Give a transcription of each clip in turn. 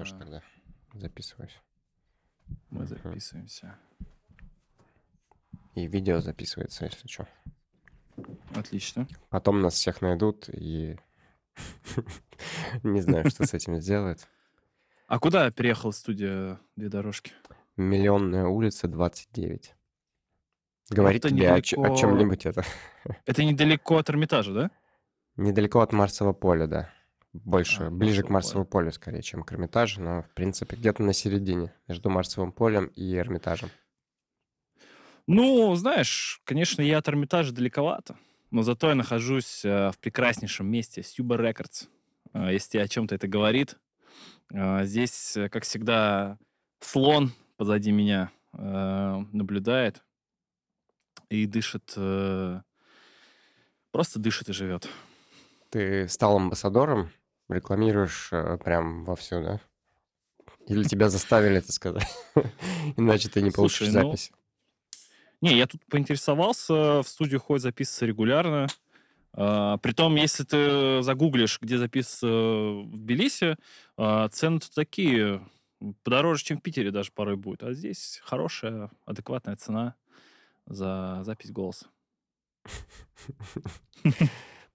тоже тогда записываюсь. Мы записываемся. И видео записывается, если что. Отлично. Потом нас всех найдут и не знаю, что с этим сделают. А куда переехал студия «Две дорожки»? Миллионная улица, 29. Говорит Это тебе о, о чем-нибудь это. Это недалеко от Эрмитажа, да? Недалеко от Марсового поля, да. Больше, А, ближе к Марсовому полю, скорее, чем к Эрмитажу, но, в принципе, где-то на середине, между Марсовым полем и Эрмитажем. Ну, знаешь, конечно, я от Эрмитажа далековато, но зато я нахожусь э, в прекраснейшем месте, Сюба Рекордс. Э, Если о чем-то это говорит. Э, Здесь, как всегда, слон позади меня наблюдает и дышит, просто дышит и живет. Ты стал амбассадором, рекламируешь э, прям вовсю, да? Или тебя заставили это сказать? Иначе ты не получишь Слушай, ну, запись. Не, я тут поинтересовался, в студию ходит записываться регулярно. А, Притом, если ты загуглишь, где записываться в Тбилиси, а, цены тут такие, подороже, чем в Питере даже порой будет. А здесь хорошая, адекватная цена за запись голоса.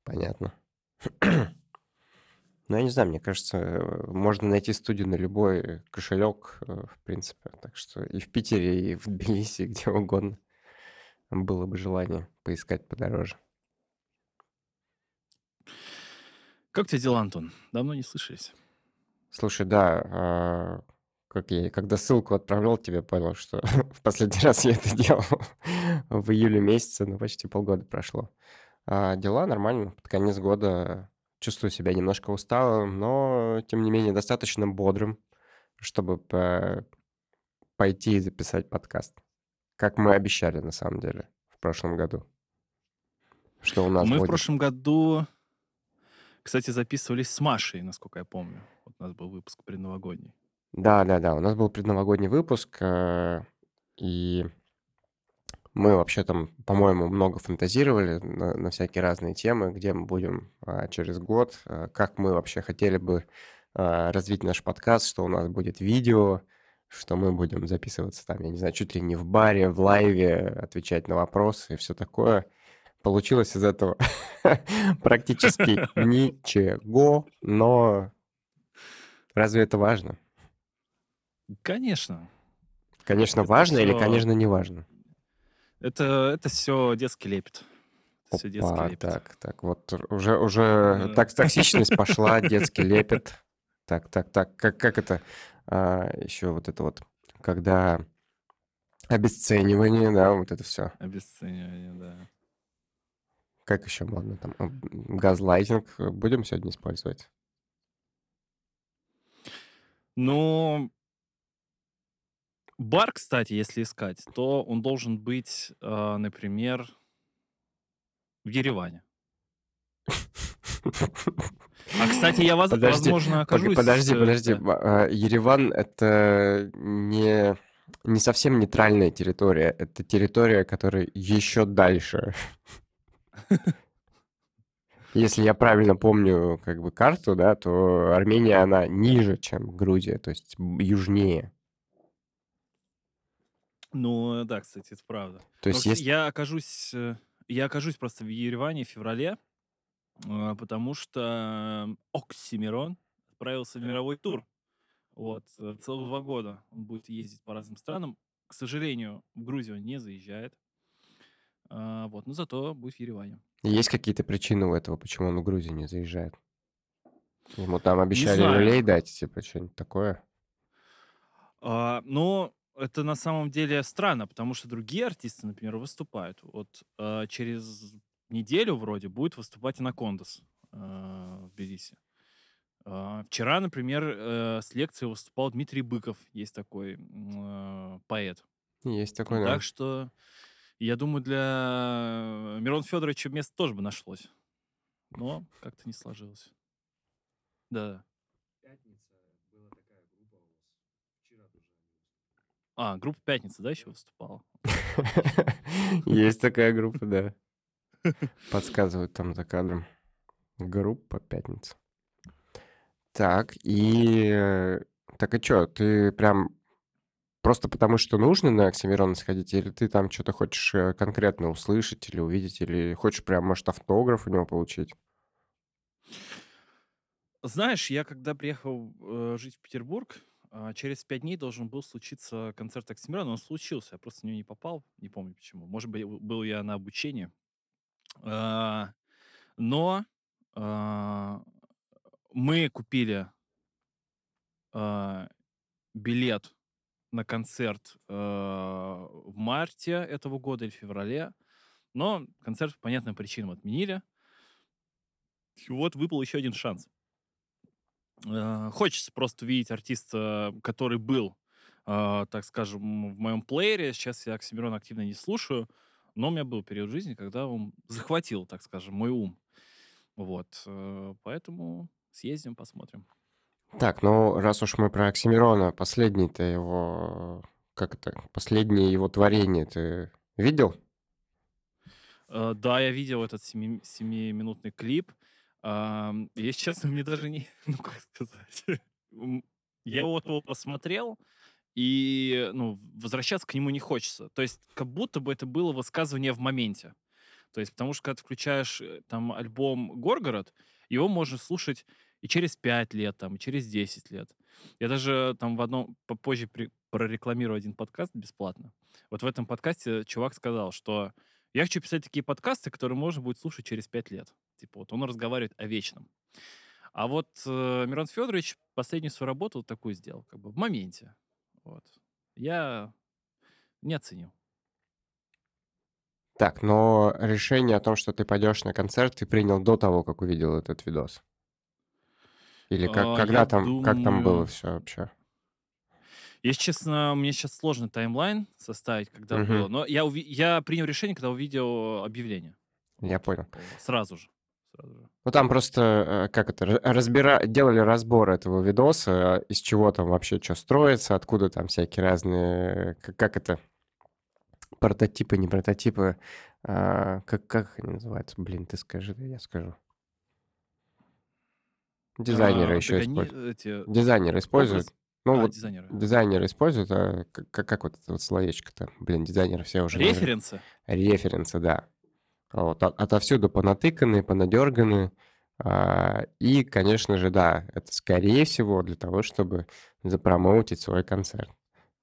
Понятно. Ну, я не знаю, мне кажется, э, можно найти студию на любой кошелек, э, в принципе. Так что и в Питере, и в Тбилиси, где угодно. Было бы желание поискать подороже. Как у тебя дела, Антон? Давно не слышались. Слушай, да, а, как я, когда ссылку отправлял тебе, понял, что в последний раз я это делал в июле месяце, ну, почти полгода прошло. А дела нормально, под конец года чувствую себя немножко усталым, но, тем не менее, достаточно бодрым, чтобы по- пойти и записать подкаст. Как мы обещали, на самом деле, в прошлом году. Что у нас Мы в будет. прошлом году, кстати, записывались с Машей, насколько я помню. Вот у нас был выпуск предновогодний. Да, да, да. У нас был предновогодний выпуск, э, и мы вообще там, по-моему, много фантазировали на, на всякие разные темы, где мы будем а, через год, а, как мы вообще хотели бы а, развить наш подкаст, что у нас будет видео, что мы будем записываться там, я не знаю, чуть ли не в баре, в лайве, отвечать на вопросы и все такое. Получилось из этого практически ничего, но разве это важно? Конечно. Конечно, Это важно или, конечно, не важно? Это, это все детский лепет. Это все детский лепет. так, так, вот уже, уже Да. так, токсичность пошла, детский лепет. Так, так, так, как, как это еще вот это вот, когда обесценивание, да, вот это все. Обесценивание, да. Как еще модно там? Газлайтинг э, будем сегодня использовать? Ну, бар, кстати, если искать, то он должен быть, а, например, в Ереване. А, кстати, я, воз- Подожди, возможно, окажусь... Подожди, э, подожди. да. А, Ереван это не, не совсем нейтральная территория. Это территория, которая еще дальше. Если я правильно помню как бы карту, да, то Армения, она ниже, чем Грузия, то есть южнее. Ну, да, кстати, это правда. То есть есть... я окажусь, э, я окажусь просто в Ереване в феврале, а, потому что Оксимирон отправился в мировой тур. Вот, э, целых два года он будет ездить по разным странам. К сожалению, в Грузию он не заезжает. А, Вот, но зато будет в Ереване. Есть какие-то причины у этого, почему он в Грузию не заезжает? Ему там обещали люлей дать, типа, что-нибудь такое. А, Но это на самом деле странно, потому что другие артисты, например, выступают. Вот а, через неделю вроде будет выступать Анакондас а, в Тбилиси. А, Вчера, например, э, с лекцией выступал Дмитрий Быков, есть такой э, поэт. Есть такой, да. Так что я думаю, для Мирона Федоровича место тоже бы нашлось. Но как-то не сложилось. Да. А, группа Пятница, да, еще выступала? Есть такая группа, да. Подсказывают там за кадром. Группа «Пятница». Так, и Так и чё, ты прям просто потому, что нужно на Оксимирона сходить, или ты там что то хочешь, э, конкретно услышать или увидеть, или хочешь прям, может, автограф у него получить? Знаешь, я когда приехал, э, жить в Петербург, а, через 5 дней должен был случиться концерт Оксимирона. Он случился, я просто на него не попал, не помню почему. Может быть, был я на обучении. А, но, а, мы купили билет на концерт, в марте этого года или феврале, но концерт по понятным причинам отменили. И вот выпал еще один шанс. А, хочется просто увидеть артиста, который был, а, так скажем, в моем плеере. Сейчас я Оксимирона активно не слушаю, но у меня был период жизни, когда он захватил, так скажем, мой ум. Вот, э, поэтому съездим, посмотрим. Так, ну, раз уж мы про Оксимирона, последний-то его, как это, последнее его творение ты видел? Э, да, я видел этот семи семиминутный клип. Если честно, мне даже не ну, как сказать, я вот его посмотрел, и, ну, возвращаться к нему не хочется. То есть как будто бы это было высказывание в моменте. То есть потому что когда ты включаешь, э, там альбом "Горгород", его можно слушать и через 5 лет, там, и через 10 лет. Я даже там в одном попозже при прорекламирую один подкаст бесплатно. Вот в этом подкасте чувак сказал, что я хочу писать такие подкасты, которые можно будет слушать через 5 лет. Типа вот он разговаривает о вечном. А вот э, Мирон Федорович последнюю свою работу вот такую сделал, как бы в моменте. Вот. Я не оценил. Так, но решение о том, что ты пойдешь на концерт, ты принял до того, как увидел этот видос? Или как, А, когда там, как там было думаю, все вообще? Если честно, мне сейчас сложно таймлайн составить, когда было, Мгм. но я, уви- я принял решение, когда увидел объявление. Я понял. сразу же. Сразу же. Ну там просто, э, как это, ра- разбира... делали разбор этого видоса, из чего там вообще что строится, откуда там всякие разные, как, это, прототипы, не прототипы, а, как, как они называются? Блин, ты скажи, я скажу. Дизайнеры А, еще используют. эти Дизайнеры используют. образ. Ну А, вот дизайнеры. дизайнеры используют, а как, как, вот это вот словечко-то? Блин, дизайнеры все уже... наверное, Референсы. Референсы, да. Вот, от- отовсюду понатыканы, понадерганы. а, И, конечно же, да, это скорее всего для того, чтобы запромоутить свой концерт.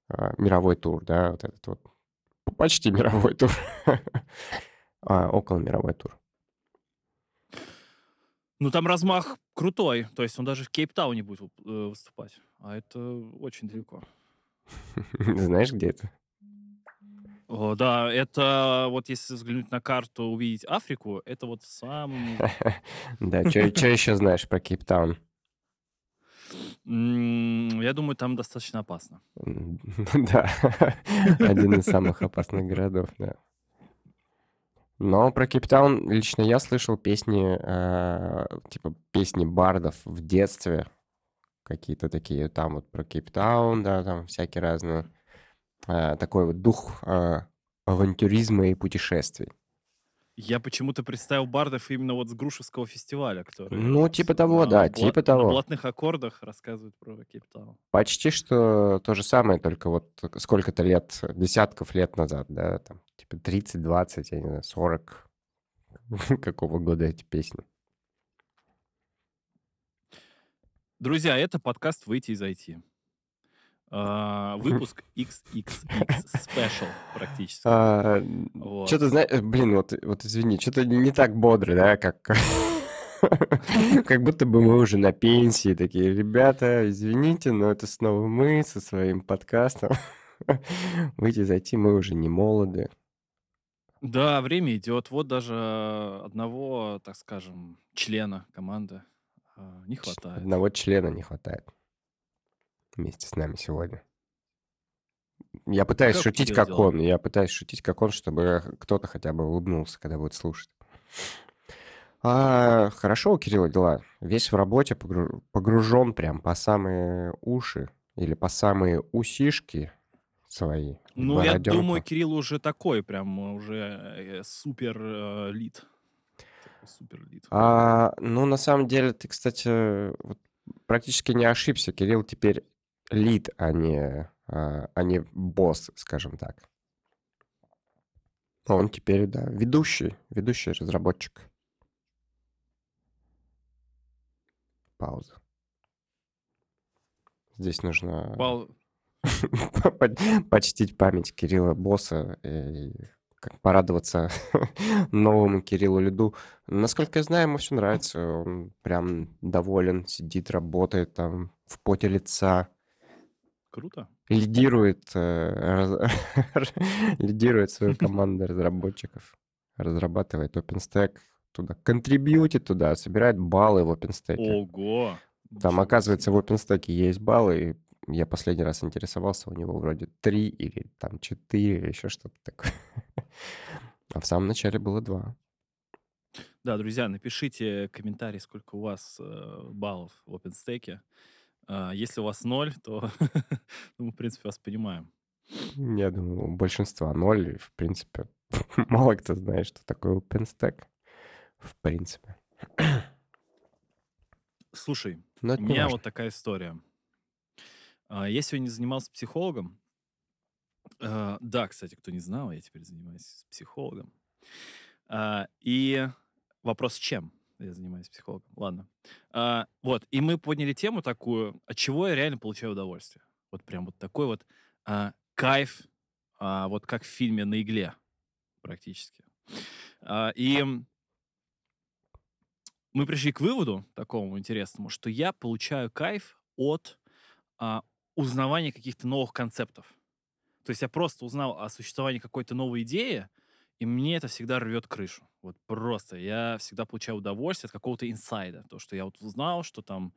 А, Мировой тур, да, вот этот вот. Почти мировой тур. А, Около мировой тур. Ну, там размах крутой. То есть он даже в Кейптауне будет э, выступать. А это очень далеко. Знаешь, где это? О, да, это вот если взглянуть на карту, увидеть Африку, это вот низу. Да, что еще знаешь про Кейптаун? Я думаю, там достаточно опасно. Да, один из самых опасных городов, да. Но про Кейптаун лично я слышал песни, э, типа песни бардов в детстве, какие-то такие там вот про Кейптаун, да, там всякие разные. Э, Такой вот дух э, авантюризма и путешествий. Я почему-то представил бардов именно вот с Грушевского фестиваля, которые Ну, типа того, на, да, бла- типа на того. блатных аккордах рассказывают про Кейптаун. Почти что то же самое, только вот сколько-то лет, десятков лет назад, да, там, типа 30, 20, я не знаю, 40, какого года эти песни. Друзья, это подкаст «Выйти из IT». А, Выпуск XXX Special практически. Вот. Что-то, знаешь, блин, вот, вот извини, что-то не так бодро, да, как... Как будто бы мы уже на пенсии такие, ребята, извините, но это снова мы со своим подкастом. Выйти зайти, мы уже не молоды. Да, время идет. Вот даже одного, так скажем, члена команды а, не хватает. Одного члена не хватает вместе с нами сегодня. Я пытаюсь Как шутить, как дела? он. Я пытаюсь шутить, как он, чтобы кто-то хотя бы улыбнулся, когда будет слушать. А, хорошо у Кирилла дела. Весь в работе, погру- погружен прям по самые уши или по самые усишки свои. Ну, я бороденку. думаю, Кирилл уже такой, прям э, уже э, супер э, лид. Супер лид. А, ну, на самом деле, ты, кстати, вот практически не ошибся. Кирилл теперь лид, а не, а, а не босс, скажем так. Он теперь, да, ведущий, ведущий разработчик. Пауза. Здесь нужно Пау- почтить память Кирилла Босса и как порадоваться новому Кириллу Лиду. Насколько я знаю, ему все нравится. Он прям доволен, сидит, работает там в поте лица, Круто. лидирует, э, раз- лидирует свою команду разработчиков, разрабатывает OpenStack, туда контрибьютит туда, собирает баллы в OpenStack. Ого. Там, оказывается, в OpenStack есть баллы, и я последний раз интересовался, у него вроде 3 или там 4 или еще что-то такое. А в самом начале было 2. Да, друзья, напишите комментарий, сколько у вас э, баллов в OpenStack. А, если у вас ноль, то ну, мы, в принципе, вас понимаем. Я думаю, у большинства 0, и, в принципе, мало кто знает, что такое OpenStack, в принципе. Слушай, Но у это не меня важно. вот такая история. А, Я сегодня занимался психологом. А, Да, кстати, кто не знал, я теперь занимаюсь психологом. А, И вопрос, чем я занимаюсь психологом? Ладно. А, Вот, и мы подняли тему такую, от чего я реально получаю удовольствие. Вот прям вот такой вот а, кайф, а, вот как в фильме «На игле» практически. А, И мы пришли к выводу такому интересному, что я получаю кайф от а, узнавания каких-то новых концептов. То есть я просто узнал о существовании какой-то новой идеи, и мне это всегда рвет крышу. Вот просто. Я всегда получаю удовольствие от какого-то инсайда. То, что я вот узнал, что там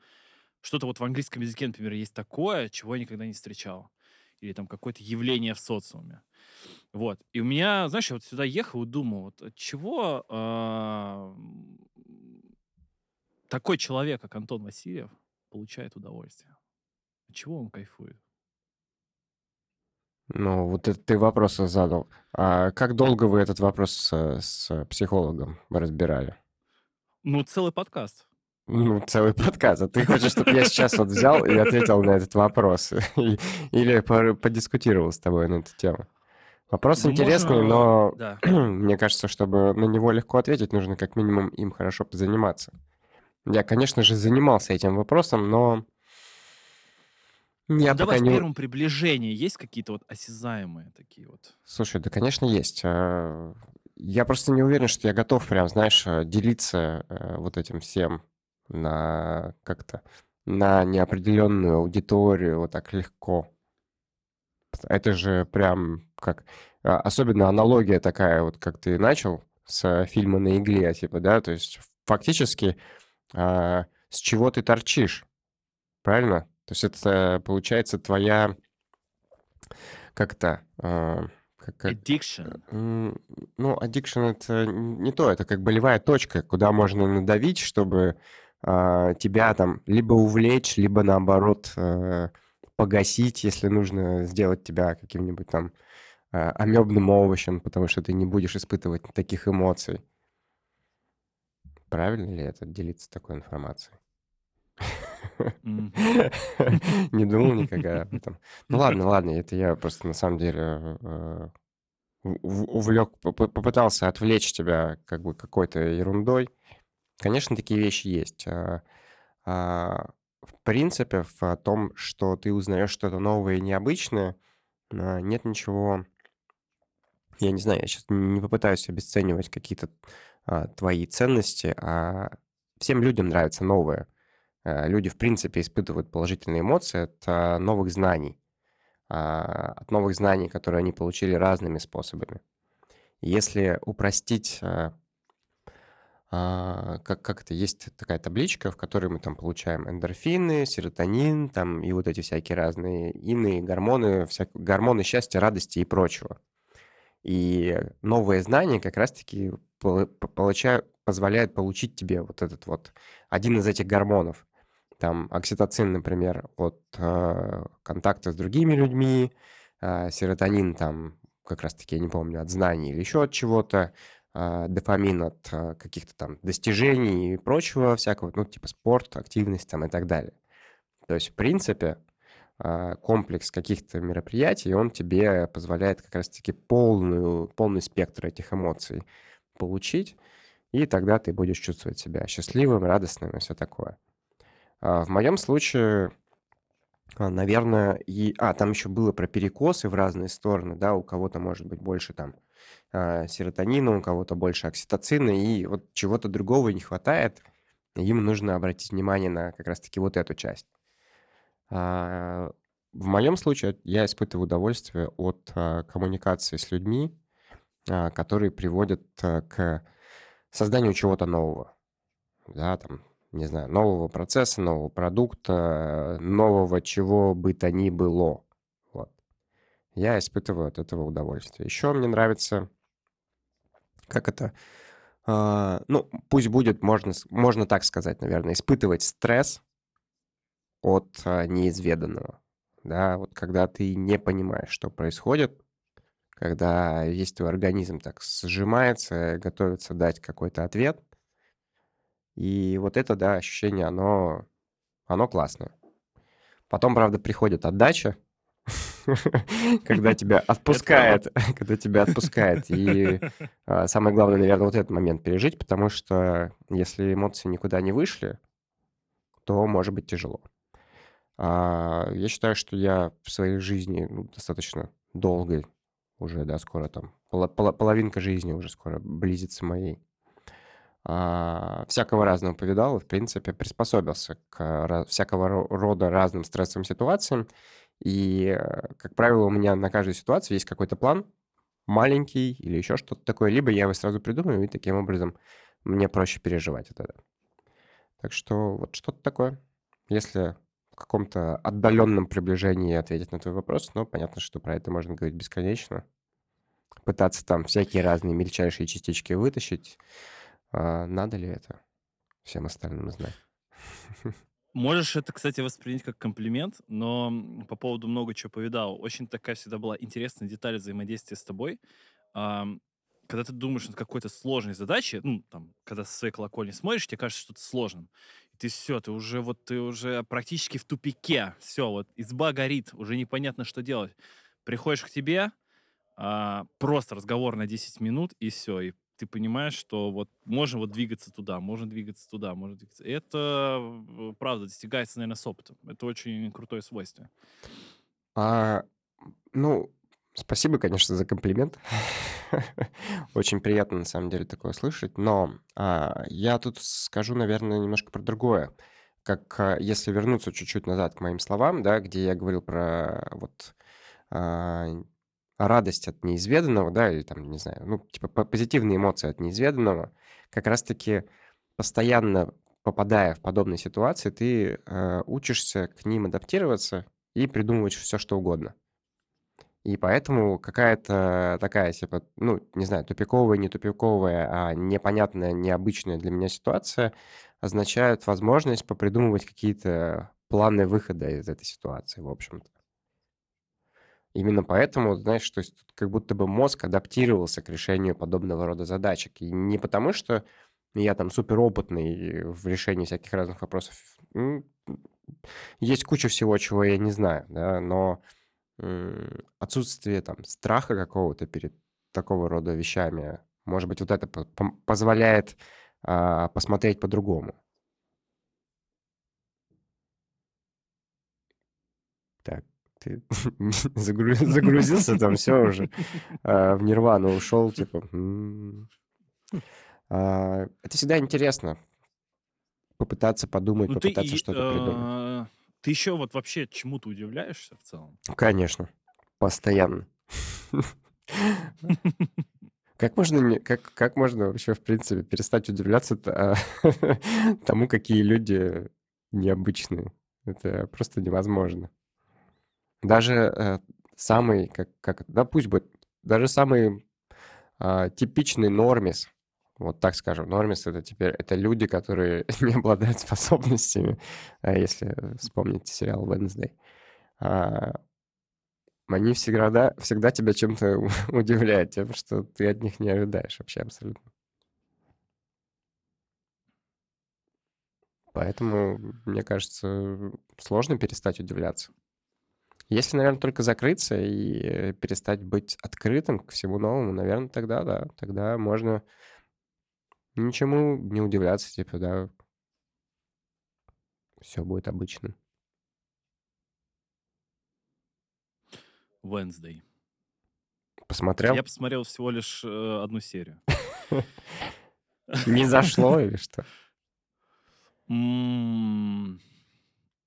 что-то вот в английском языке, например, есть такое, чего я никогда не встречал. Или там какое-то явление в социуме. Вот. И у меня, знаешь, я вот сюда ехал и думал, вот от чего а, такой человек, как Антон Васильев, получает удовольствие? От чего он кайфует? Ну, вот это ты вопросы задал. А как долго вы этот вопрос с, с психологом разбирали? Ну, целый подкаст. Ну, целый подкаст. А ты хочешь, чтобы я сейчас вот взял и ответил на этот вопрос? Или подискутировал с тобой на эту тему? Вопрос Ну, интересный, можно, но да. мне кажется, чтобы на него легко ответить, нужно как минимум им хорошо позаниматься. Я, конечно же, занимался этим вопросом, но я Ну, пока давай в не... первом приближении есть какие-то вот осязаемые такие вот? Слушай, да, конечно, есть. А, Я просто не уверен, что я готов прям, знаешь, э, делиться э, вот этим всем на как-то на неопределенную аудиторию вот так легко. Это же прям как... а, Особенно аналогия такая, вот как ты начал с фильма «На игле», типа, да, то есть фактически а, с чего ты торчишь, правильно? То есть это получается твоя как-то... а, как- как- Addiction. Ну, addiction это не то, это как болевая точка, куда можно надавить, чтобы а, тебя там либо увлечь, либо наоборот э, погасить, если нужно сделать тебя каким-нибудь там а, амебным овощем, потому что ты не будешь испытывать таких эмоций. Правильно ли это делиться такой информацией? Не думал никогда об этом. Ну ладно, ладно, это я просто на самом деле э, увлек, поп- попытался отвлечь тебя как бы какой-то ерундой. Конечно, такие вещи есть. А, а, В принципе, в том, что ты узнаешь что-то новое и необычное, а, нет ничего... Я не знаю, я сейчас не попытаюсь обесценивать какие-то твои ценности, а всем людям нравится новое. А, Люди, в принципе, испытывают положительные эмоции от а, новых знаний, а, от новых знаний, которые они получили разными способами. Если упростить, а, как, как это, есть такая табличка, в которой мы там получаем эндорфины, серотонин, там и вот эти всякие разные иные гормоны, всяк- гормоны счастья, радости и прочего. И новые знания как раз-таки полы- по- получа- позволяют получить тебе вот этот вот один из этих гормонов. Там окситоцин, например, от э, контакта с другими людьми, а, серотонин там как раз-таки, я не помню, от знаний или еще от чего-то, а, дофамин от а, каких-то там достижений и прочего всякого, ну, типа спорт, активность там и так далее. То есть, в принципе, а, комплекс каких-то мероприятий, он тебе позволяет как раз-таки полную, полный спектр этих эмоций получить, и тогда ты будешь чувствовать себя счастливым, радостным и все такое. А, в моем случае, а, наверное, и... А, там еще было про перекосы в разные стороны, да, у кого-то может быть больше там а, серотонина, у кого-то больше окситоцина, и вот чего-то другого не хватает, им нужно обратить внимание на как раз-таки вот эту часть. В моем случае я испытываю удовольствие от коммуникации с людьми, которые приводят к созданию чего-то нового. Да, там, не знаю, нового процесса, нового продукта, нового чего бы то ни было. Вот. Я испытываю от этого удовольствие. Еще мне нравится, как это, э, ну, пусть будет, можно, можно так сказать, наверное, испытывать стресс от э, неизведанного. Да, вот когда ты не понимаешь, что происходит, когда весь твой организм так сжимается, готовится дать какой-то ответ. И вот это, да, ощущение, оно, оно классное. Потом, правда, приходит отдача, когда тебя отпускает, когда тебя отпускает. И а, самое главное, наверное, вот этот момент пережить, потому что если эмоции никуда не вышли, то может быть тяжело. А, я считаю, что я в своей жизни ну, достаточно долгой уже, да, скоро там половинка жизни уже скоро близится моей. А, всякого разного повидал и, в принципе, приспособился к всякого рода разным стрессовым ситуациям. И, э, как правило, у меня на каждую ситуацию есть какой-то план, маленький или еще что-то такое. Либо я его сразу придумаю, и таким образом мне проще переживать это. Так что вот что-то такое. Если в каком-то отдаленном приближении ответить на твой вопрос, но понятно, что про это можно говорить бесконечно. Пытаться там всякие разные мельчайшие частички вытащить. А надо ли это всем остальным знать? Можешь это, кстати, воспринять как комплимент, но по поводу много чего повидал. Очень такая всегда была интересная деталь взаимодействия с тобой. Когда ты думаешь над какой-то сложной задачей, ну, там, когда со своей колокольни смотришь, тебе кажется что-то сложным ты все, ты уже вот ты уже практически в тупике, все, вот изба горит, уже непонятно, что делать. Приходишь к тебе, а, просто разговор на 10 минут, и все, и ты понимаешь, что вот можно вот двигаться туда, можно двигаться туда, можно двигаться. Это, правда, достигается, наверное, с опытом. Это очень крутое свойство. А, ну, Спасибо, конечно, за комплимент. Очень приятно, на самом деле, такое слышать. Но а, я тут скажу, наверное, немножко про другое. Как а, если вернуться чуть-чуть назад к моим словам, да, где я говорил про вот а, радость от неизведанного, да, или там, не знаю, ну, типа позитивные эмоции от неизведанного, как раз-таки постоянно попадая в подобные ситуации, ты э, учишься к ним адаптироваться и придумывать все, что угодно. И поэтому какая-то такая, типа, ну, не знаю, тупиковая, не тупиковая, а непонятная, необычная для меня ситуация означает возможность попридумывать какие-то планы выхода из этой ситуации, в общем-то. Именно поэтому, знаешь, то есть как будто бы мозг адаптировался к решению подобного рода задачек. И не потому, что я там суперопытный в решении всяких разных вопросов. Есть куча всего, чего я не знаю, да, но отсутствие там страха какого-то перед такого рода вещами, может быть, вот это позволяет а, посмотреть по-другому. Так, ты загрузился там, все уже а, в нирвану ушел, типа. А, это всегда интересно попытаться подумать, ну, попытаться что-то придумать. Ты еще вот вообще чему-то удивляешься в целом? Конечно. Постоянно. Как можно, как, как можно вообще, в принципе, перестать удивляться тому, какие люди необычные? Это просто невозможно. Даже э, самый, как, как, да пусть будет, даже самый э, типичный нормис, вот так скажем, нормис это теперь это люди, которые не обладают способностями, а если вспомнить сериал Wednesday. А, они всегда, всегда тебя чем-то удивляют, тем, что ты от них не ожидаешь вообще абсолютно. Поэтому, мне кажется, сложно перестать удивляться. Если, наверно, только закрыться и, перестать быть открытым к всему новому, наверно, тогда да, тогда можно ничему не удивляться, типа, да. Всё будет обычным. Wednesday. Посмотрел? Я посмотрел всего лишь, э, 1 серию. Не зашло или что? М,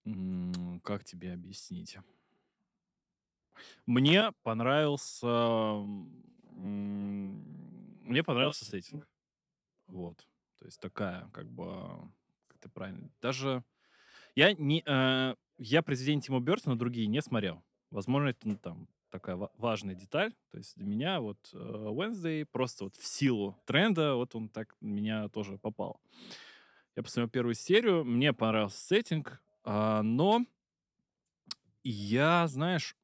м, как тебе объяснить? Мне понравился, мне понравился сеттинг. Вот. То есть такая, как бы, как это правильно, даже я не, э, я произведения Тима Бёртона другие не смотрел. Возможно, это, ну, там такая ва важная деталь. То есть для меня вот, э, Wednesday просто вот в силу тренда, вот он так меня тоже попал. Я посмотрел 1 серию, мне понравился сеттинг, а, но я, знаешь,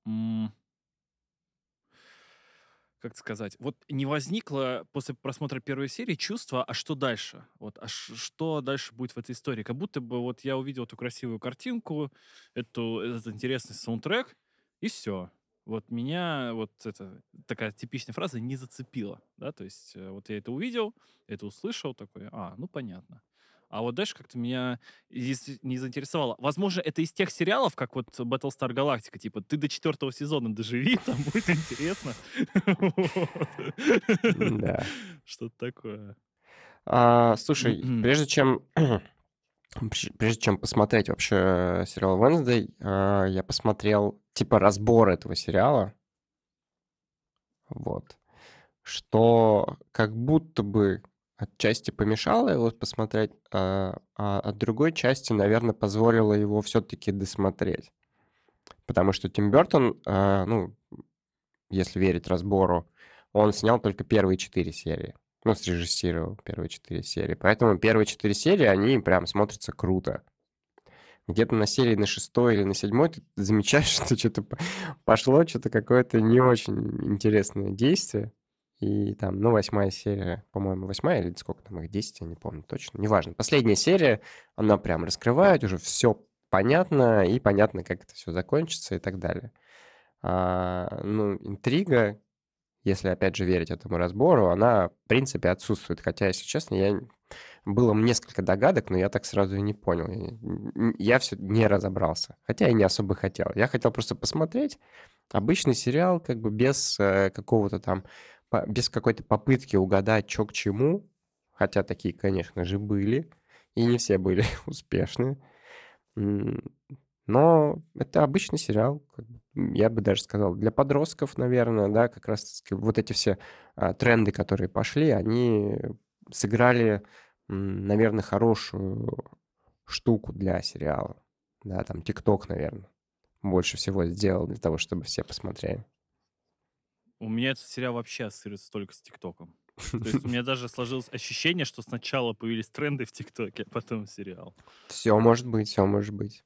как сказать, вот не возникло после просмотра 1 серии чувства: "А что дальше? Вот, а что дальше будет в этой истории?" Как будто бы вот я увидел эту красивую картинку, эту этот интересный саундтрек, и всё. Вот меня вот эта такая типичная фраза "не зацепила", да. То есть, э, вот я это увидел, это услышал, такой: "А, ну понятно". А вот дальше как-то меня не заинтересовало. Возможно, это из тех сериалов, как вот "Battlestar Galactica", типа ты до 4 сезона доживи, там будет интересно. М-да. Что-то такое. А, слушай, прежде чем прежде прежде чем посмотреть вообще сериал "Wednesday", а, я посмотрел типа разбор этого сериала. Вот. Что как будто бы отчасти помешало его посмотреть, а, а от другой части, наверно, позволило его всё-таки досмотреть. Потому что Тим Бёртон, а, ну, если верить разбору, он снял только первые 4 серии. Ну, срежиссировал первые 4 серии. Поэтому первые 4 серии, они прям смотрятся круто. Где-то на серии на 6 или на 7 ты замечаешь, что п пошло, чё-то какое-то не очень интересное действие. И там, ну, 8 серия, по-моему, 8 или сколько там их, 10, я не помню точно, неважно. Последняя серия, она прям раскрывает, уже всё понятно, и понятно, как это всё закончится и так далее. А, ну, интрига, если опять же верить этому разбору, она в принципе отсутствует. Хотя, если честно, я было несколько догадок, но я так сразу и не понял. Я всё не разобрался, хотя и не особо хотел. Я хотел просто посмотреть обычный сериал, как бы без, э, какого-то там без какой-то попытки угадать, чё к чему. Хотя такие, конечно же, были, и не все были успешны. Но это обычный сериал, я бы даже сказал, для подростков, наверно, да. Как раз вот эти все, а, тренды, которые пошли, они сыграли, м, наверно, хорошую штуку для сериала. Да, там "Тикток", наверно, больше всего сделал для того, чтобы все посмотрели. У меня этот сериал вообще ассоциируется только с "Тиктоком". То есть у меня даже сложилось ощущение, что сначала появились тренды в "Тиктоке", а потом сериал. Всё может быть, всё может быть.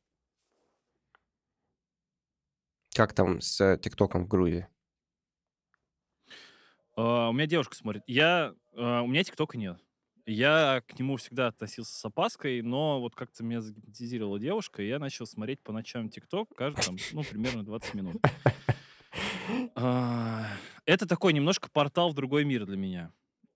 Как там с "Тиктоком" в Грузии? А, у меня девушка смотрит. Я, а, у меня "Тиктока" нет. Я к нему всегда относился с опаской, но вот как-то меня загипнотизировала девушка, и я начал смотреть по ночам "Тикток", каждый там, ну, примерно 20 минут. А, это такой немножко портал в другой мир для меня.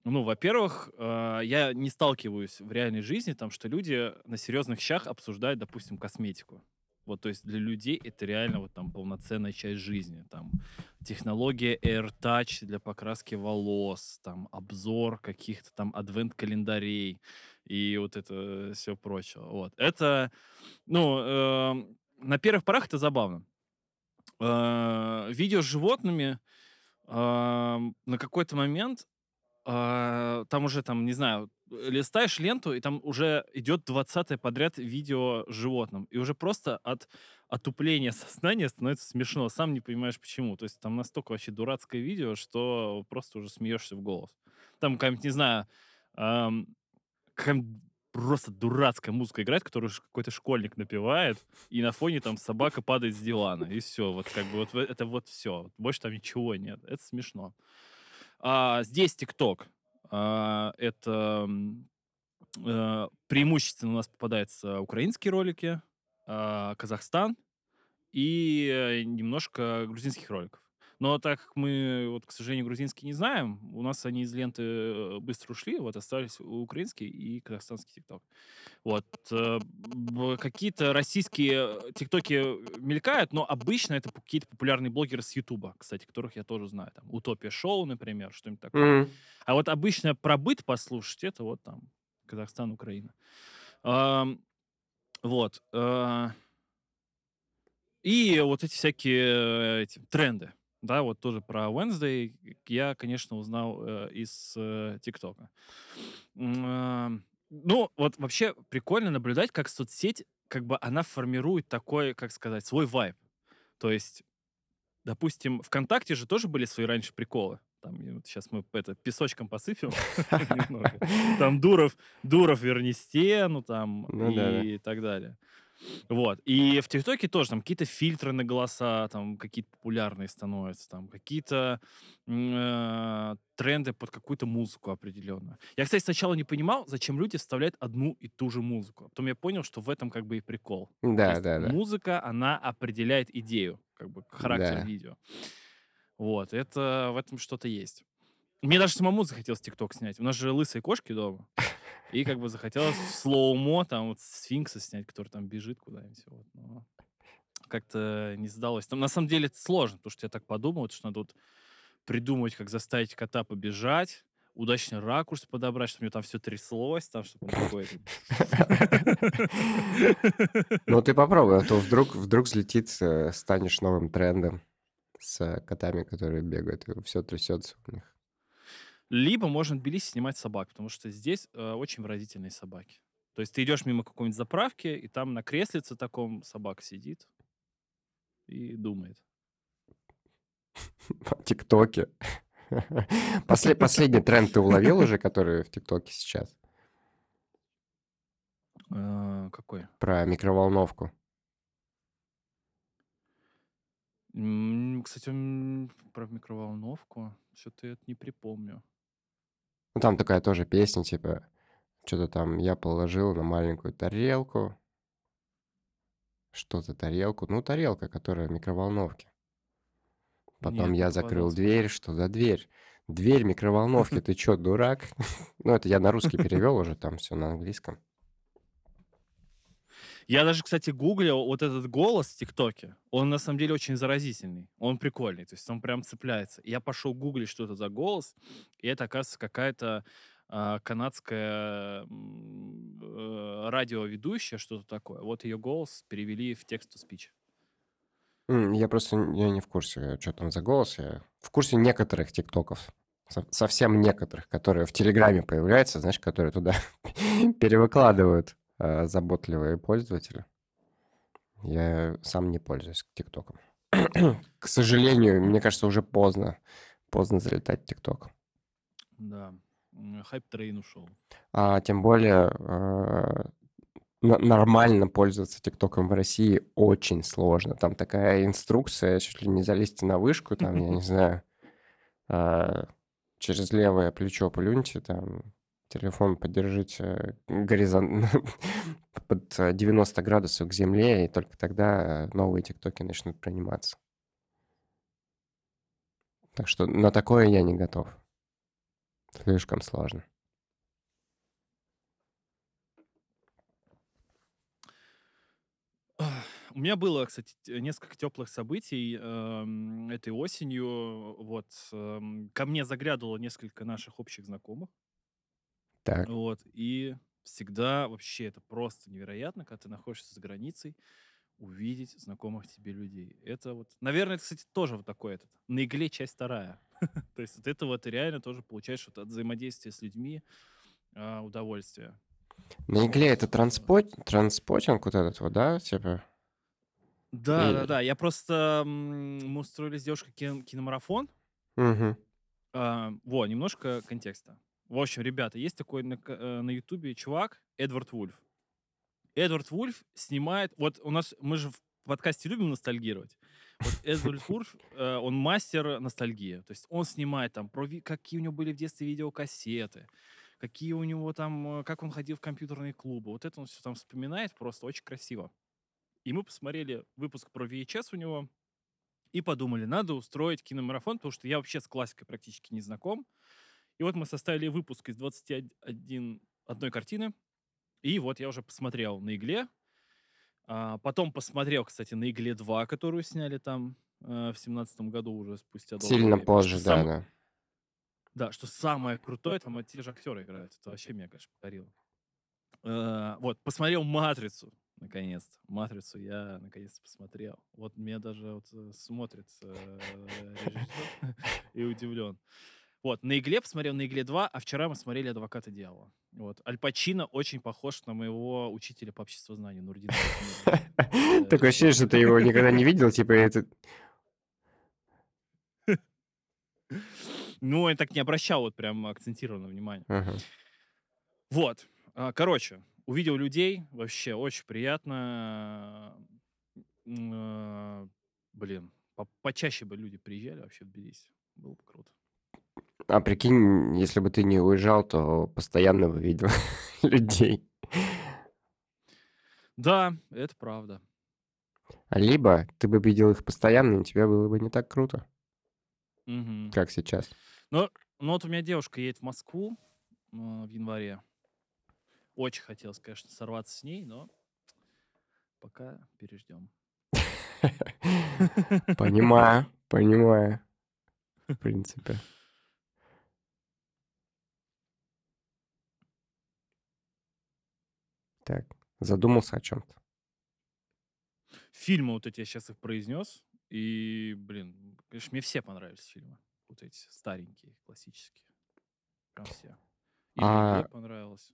Ну, во-первых, а, я не сталкиваюсь в реальной жизни, там, что люди на серьезных щах обсуждают, допустим, косметику. Вот, то есть для людей это реально вот там полноценная часть жизни. Там технология AirTouch для покраски волос, там обзор каких-то там адвент-календарей и вот это всё прочее. Вот. Это, ну, э, на первых порах это забавно. А, видео с животными, ам, на какой-то момент, а, там уже там, не знаю, листаешь ленту, и там уже идет 20 подряд видео с животным. И уже просто от отупления сознания становится смешно. Сам не понимаешь почему. То есть там настолько вообще дурацкое видео, что просто уже смеешься в голос. Там какая-нибудь, не знаю, ам, какая-нибудь просто дурацкая музыка играет, которую какой-то школьник напевает, и на фоне там собака падает с дивана, и всё. Вот как бы вот это вот всё. Больше там ничего нет. Это смешно. А здесь "Тикток", а, это, э, преимущественно у нас попадаются украинские ролики, а, Казахстан и э, немножко грузинских роликов. Но так как мы, вот, к сожалению, грузинский не знаем, у нас они из ленты э, быстро ушли, вот остались украинский и казахстанский тикток. Вот. э, б- Какие-то российские э, тиктоки мелькают, но обычно это какие-то популярные блогеры с Ютуба, кстати, которых я тоже знаю. Там Утопия Шоу, например, что-нибудь такое. Мгм. А вот обычно про быт послушать, это вот там Казахстан, Украина. Ам, Вот. И вот эти всякие э, эти, тренды. Да, вот тоже про Wednesday я, конечно, узнал э, из э, ТикТока. А, Ну, вот вообще прикольно наблюдать, как соцсеть, как бы она формирует такой, как сказать, свой вайб. То есть, допустим, ВКонтакте же тоже были свои раньше приколы. Там, вот сейчас мы это песочком посыпем. Там Дуров, Дуров верни стену, там Ну и так далее. Вот. И в ТикТоке тоже там какие-то фильтры на голоса, там какие-то популярные становятся, там какие-то э, тренды под какую-то музыку определенную. Я, кстати, сначала не понимал, зачем люди вставляют одну и ту же музыку. Потом я понял, что в этом как бы и прикол. Да, да, да. музыка, она определяет идею, как бы характер Да. видео. Вот, это в этом что-то есть. Мне даже самому захотелось ТикТок снять. У нас же лысые кошки дома. И как бы захотелось слоумо там вот сфинкса снять, который там бежит куда-нибудь. Вот. Но как-то не сдалось. Там на самом деле это сложно, потому что я так подумал, что надо вот придумать, как заставить кота побежать, удачный ракурс подобрать, чтобы у него там все тряслось, там, чтобы он какой-то... Ну, ты попробуй, а то вдруг, вдруг взлетит, э, станешь новым трендом с э, котами, которые бегают, и все трясется у них. Либо можно в Тбилиси снимать собак, потому что здесь э, очень выразительные собаки. То есть ты идешь мимо какой-нибудь заправки, и там на креслице таком собака сидит и думает. В ТикТоке. После- Последний тренд ты уловил уже, который в ТикТоке сейчас? Э, какой? Про микроволновку. Кстати, про микроволновку что-то я это не припомню. Ну, там такая тоже песня, типа, что-то там я положил на маленькую тарелку, что-то тарелку, ну, тарелка, которая в микроволновке. Потом Нет, я закрыл дверь, что за дверь? Дверь микроволновки, ты чё, дурак? Ну, это я на русский перевел уже, там все на английском. Я даже, кстати, гуглил вот этот голос в ТикТоке. Он на самом деле очень заразительный. Он прикольный. То есть он прям цепляется. Я пошел гуглить, что это за голос. И это, оказывается, какая-то а, канадская э, радиоведущая, что-то такое. Вот ее голос перевели в текст-то-спич. М, Я просто я не в курсе, что там за голос. Я в курсе некоторых тиктоков. Со- Совсем некоторых, которые в Телеграме появляются, знаешь, которые туда перевыкладывают а, заботливые пользователи. Я сам не пользуюсь ТикТоком. К сожалению, мне кажется, уже поздно. Поздно залетать в ТикТок. Да. Hype train ушел. А тем более н- нормально пользоваться ТикТоком в России очень сложно. Там такая инструкция, чуть ли не залезьте на вышку, там, я не знаю, а, через левое плечо плюньте, там, телефон поддержите горизонт под а, 90 градусов к земле, и только тогда новые ТикТоки начнут приниматься. Так что на такое я не готов. Слишком сложно. У меня было, кстати, несколько теплых событий эм, этой осенью. Вот эм, ко мне заглядывало несколько наших общих знакомых. Так. Вот и всегда вообще это просто невероятно, когда ты находишься за границей, увидеть знакомых тебе людей. Это вот, наверное, это, кстати, тоже вот такой этот на игле часть вторая. То есть вот это вот ты реально тоже получаешь вот от взаимодействия с людьми а, удовольствие. На игле это транспот... транспотинг вот этот вот, да, типа? Да, да, И... да. Я просто мы устроили с девушкой кин- киномарафон. Мгм. А, во, немножко контекста. В общем, ребята, есть такой на, э, на Ютубе чувак Эдвард Вульф. Эдвард Вульф снимает... Вот у нас... Мы же в подкасте любим ностальгировать. Вот Эдвард Вульф, э, он мастер ностальгии. То есть он снимает там, про какие у него были в детстве видеокассеты, какие у него там... э, Как он ходил в компьютерные клубы. Вот это он все там вспоминает просто очень красиво. И мы посмотрели выпуск про VHS у него и подумали, надо устроить киномарафон, потому что я вообще с классикой практически не знаком. И вот мы составили выпуск из 21 одной картины. И вот я уже посмотрел на игле. А, потом посмотрел, кстати, на игле 2, которую сняли там э, в семнадцатом году уже спустя долгое Сильно время. позже, Что да, сам- да. Да, что самое крутое, там те же актеры играют. Это вообще меня, конечно, покорило. Э, Вот, посмотрел «Матрицу», наконец-то. «Матрицу» я наконец-то посмотрел. Вот меня даже вот э, смотрит э, режиссер и удивлен. Вот, на «Игле» посмотрел, на «Игле 2», а вчера мы смотрели «Адвоката дьявола». Вот, Аль Пачино очень похож на моего учителя по обществознанию Нурдина. Такое ощущение, что ты его никогда не видел, типа это... Ну, я так не обращал вот прям акцентированного внимания. Ага. Вот. а, Короче, увидел людей, вообще очень приятно. Э, Блин, по- почаще бы люди приезжали вообще в Тбилиси. Было бы круто. А прикинь, если бы ты не уезжал, то постоянно бы видел людей. Да, это правда. Либо ты бы видел их постоянно, и тебе было бы не так круто, Мгм. как сейчас. Но, но вот у меня девушка едет в Москву э, в январе. Очень хотелось, конечно, сорваться с ней, но пока переждем. Понимаю, понимаю. В принципе. Так, задумался о чем-то. Фильмы вот эти я сейчас их произнес. И, блин, конечно, мне все понравились фильмы. Вот эти старенькие, классические. Прям все. И А- мне понравилось.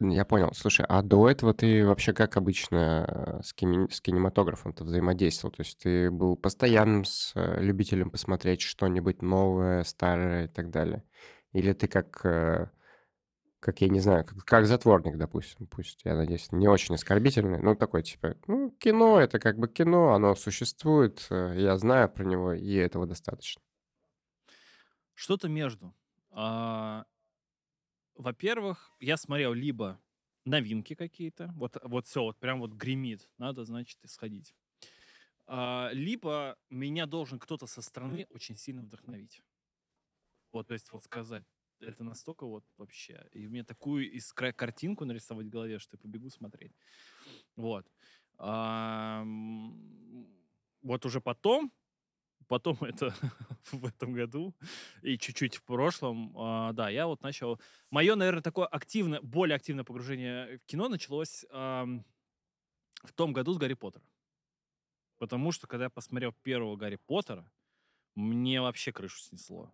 Я понял. Слушай, а до этого ты вообще как обычно э, с, кини- с кинематографом-то взаимодействовал? То есть ты был постоянным с э, любителем посмотреть что-нибудь новое, старое и так далее? Или ты как, э, как я не знаю, как, как затворник, допустим, пусть, я надеюсь, не очень оскорбительный, ну такой типа, ну кино это как бы кино, оно существует, э, я знаю про него, и этого достаточно. Что-то между. А, во-первых, я смотрел либо новинки какие-то, вот, вот все, вот прям вот гремит, надо, значит, исходить. А, либо меня должен кто-то со стороны очень сильно вдохновить. Вот, то есть вот сказать, это настолько вот вообще. И мне такую искра картинку нарисовать в голове, что я побегу смотреть. Вот. А, вот уже потом, потом это в этом году и чуть-чуть в прошлом, а, да, я вот начал... Мое, наверное, такое активное, более активное погружение в кино началось ам, в том году с Гарри Поттера. Потому что, когда я посмотрел первого Гарри Поттера, мне вообще крышу снесло.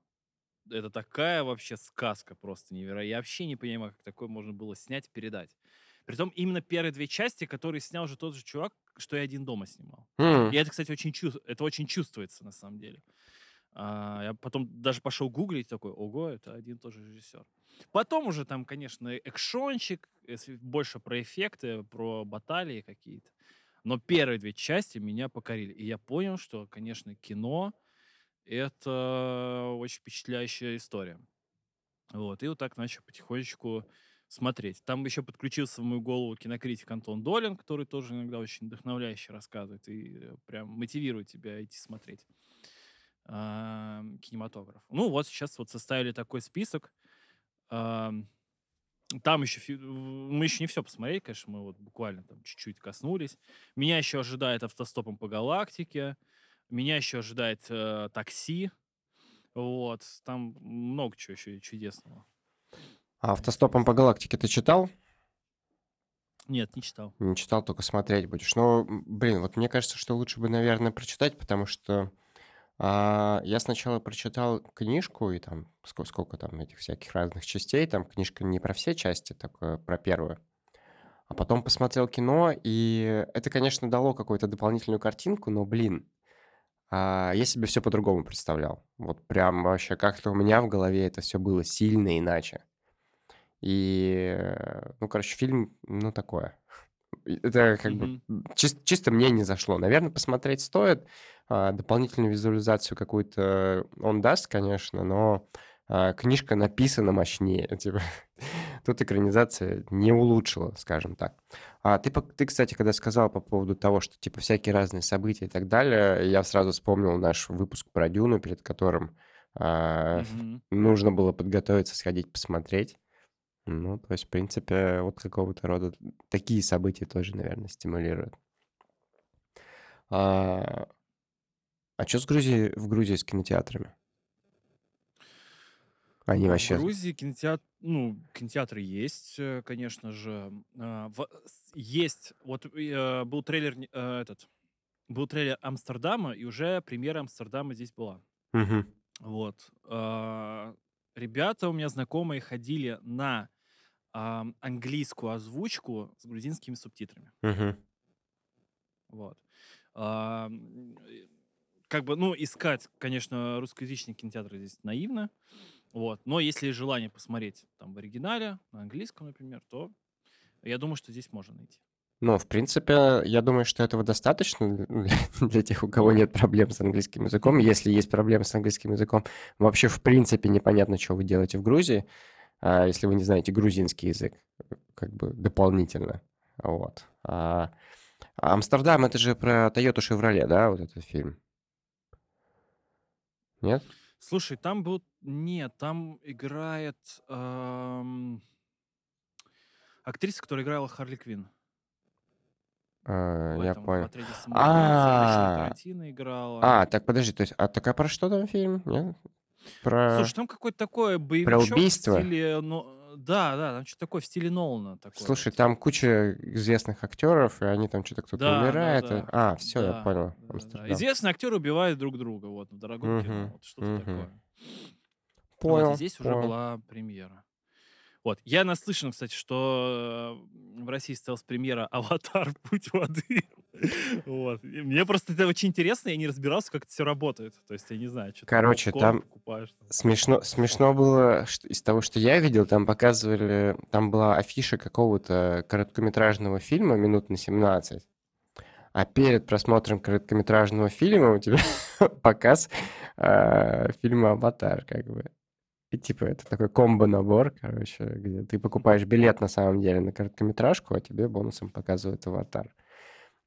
Это такая вообще сказка просто невероятная. Я вообще не понимаю, как такое можно было снять и передать. Притом именно первые две части, которые снял же тот же чувак, что и один дома снимал. М, И это, кстати, очень, чувс- это очень чувствуется на самом деле. А, я потом даже пошел гуглить, такой, ого, это один и тот же режиссер. Потом уже там, конечно, экшончик, больше про эффекты, про баталии какие-то. Но первые две части меня покорили. И я понял, что, конечно, кино — это очень впечатляющая история. Вот, и вот так начал потихонечку смотреть. Там еще подключился в мою голову кинокритик Антон Долин, который тоже иногда очень вдохновляюще рассказывает и э, прям мотивирует тебя идти смотреть а, кинематограф. Ну вот сейчас вот составили такой список. Ам, Там еще мы еще не все посмотрели, конечно, мы вот буквально там чуть-чуть коснулись. Меня еще ожидает автостопом по галактике. Меня еще ожидает э, такси. Вот, там много чего еще чудесного. А автостопом по галактике ты читал? Нет, не читал. Не читал, только смотреть будешь. М, блин, вот мне кажется, что лучше бы, наверное, прочитать, потому что а, я сначала прочитал книжку, и там сколько, сколько там этих всяких разных частей, там книжка не про все части, только про первую. А потом посмотрел кино, и это, конечно, дало какую-то дополнительную картинку, но, блин, а, я себе все по-другому представлял. Вот прям вообще как-то у меня в голове это все было сильно иначе. И, э, ну, короче, фильм, ну, такое. Это как бы Мгм. чис- чисто мне не зашло. Наверное, посмотреть стоит. А, Дополнительную визуализацию какую-то он даст, конечно, но а, книжка написана мощнее. Типа. Тут экранизация не улучшила, скажем так. А ты, ты, кстати, когда сказал по поводу того, что типа всякие разные события и так далее, я сразу вспомнил наш выпуск про Дюну, перед которым а, Мгм. нужно было подготовиться, сходить посмотреть. Ну, то есть, в принципе, вот какого-то рода такие события тоже, наверное, стимулируют. А, а что с Грузией, в Грузии с кинотеатрами? Они А, В вообще... Грузии кинотеатр, ну, кинотеатры есть, э, конечно же. А, в- с- Есть, вот э, был трейлер, не- э, этот, был трейлер Амстердама, и уже премьера Амстердама здесь была. Мгм. Вот. А, Ребята у меня знакомые ходили на английскую озвучку с грузинскими субтитрами. Мгм. Вот. А, м, э, Как бы, ну, искать, конечно, русскоязычные кинотеатры здесь наивно. Вот. Но если есть желание посмотреть там в оригинале, на английском, например, то я думаю, что здесь можно найти. Ну, в принципе, я думаю, что этого достаточно для, для тех, у кого нет проблем с английским языком. Если есть проблемы с английским языком, вообще, в принципе, непонятно, что вы делаете в Грузии, а, если вы не знаете грузинский язык, как бы дополнительно. Вот. А, а Амстердам, это же про Toyota Chevrolet, да, вот этот фильм? Нет? Слушай, там был... Нет, там играет ам, актриса, которая играла Харли Квинн. А, В я в понял. А, а, так подожди, то есть, а такая про что там фильм? Нет? Про, Слушай, там какой-то такой про боевичок в убийство? стиле... Ну, да, да, там что-то такое в стиле Нолана такое Слушай, там куча известных актеров, и они там что-то кто-то Да, да, умирает. и- да. А, все, я Да, понял. да, да. Амстердам. Известные актеры убивают друг друга, вот, в дорогом кино, Мгм, вот что-то мгм. такое. Вот, и Понял, здесь уже понял. была премьера. Вот. Я наслышан, кстати, что э, в России состоялась премьера «Аватар. Путь воды». Вот. И мне просто это очень интересно, я не разбирался, как это все работает. То есть я не знаю, что Короче, там покупаешь. там. смешно, смешно было, что из того, что я видел, там показывали, там была афиша какого-то короткометражного фильма минут на 17. А перед просмотром короткометражного фильма у тебя показ э, фильма «Аватар», как бы. И типа это такой комбо-набор, короче, где ты покупаешь билет на самом деле на короткометражку, а тебе бонусом показывают «Аватар».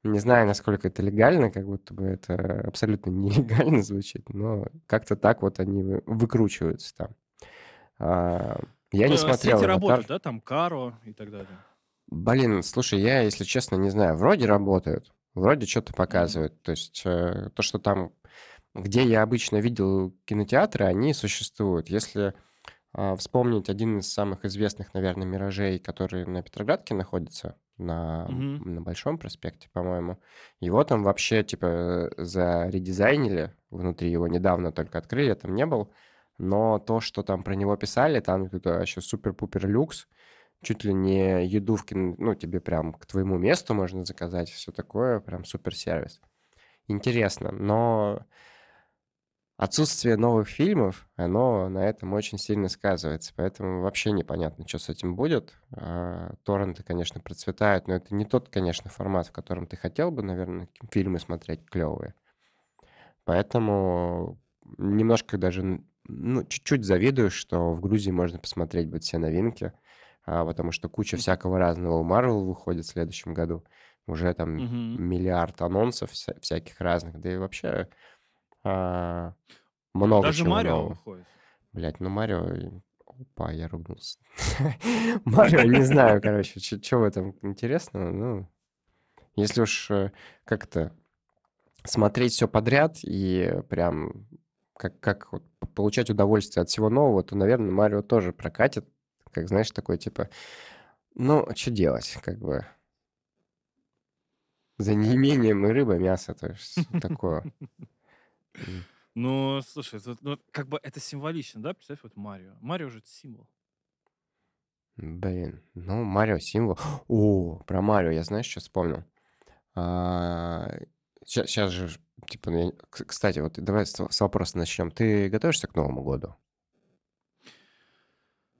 Не знаю, насколько это легально, как будто бы это абсолютно нелегально звучит, но как-то так вот они вы- выкручиваются там. А, Я не Ну, смотрел Сети работают, да, там Каро и так далее. Блин, слушай, я, если честно, не знаю. Вроде работают, вроде что-то показывают. То есть э, то, что там, где я обычно видел кинотеатры, они существуют. Если а, вспомнить один из самых известных, наверное, «Миражей», который на Петроградке находится, на, Мгм. на Большом проспекте, по-моему, его там вообще, типа, заредизайнили внутри, его недавно только открыли, я там не был, но то, что там про него писали, там это вообще супер-пупер люкс, чуть ли не еду в кино, ну, тебе прям к твоему месту можно заказать, все такое, прям супер сервис. Интересно, но отсутствие новых фильмов, оно на этом очень сильно сказывается, поэтому вообще непонятно, что с этим будет. А, Торренты, конечно, процветают, но это не тот, конечно, формат, в котором ты хотел бы, наверное, фильмы смотреть клевые. Поэтому немножко даже, ну, чуть-чуть завидую, что в Грузии можно посмотреть вот все новинки, а, потому что куча всякого разного у Marvel выходит в следующем году. Уже там Мгм. миллиард анонсов вся- всяких разных, да и вообще а, много Даже чего Марио нового. выходит. Блять, ну Марио... и- Опа, я ругнулся. Марио, не знаю, короче, что в этом интересного, ну... Если уж э, как-то смотреть все подряд и прям как, как вот получать удовольствие от всего нового, то, наверное, Марио тоже прокатит. Как, знаешь, такой типа, ну, что делать, как бы. За неимением и рыба, мясо, то есть такое. Ну, слушай, это, ну, как бы это символично, да? Представь, вот Марио. Марио же это символ. Блин, ну, Марио символ. О, про Марио я, знаешь, что вспомнил? Сейчас же, ж, типа, ну, я- кстати, вот давай с с вопроса начнем. Ты готовишься к Новому году?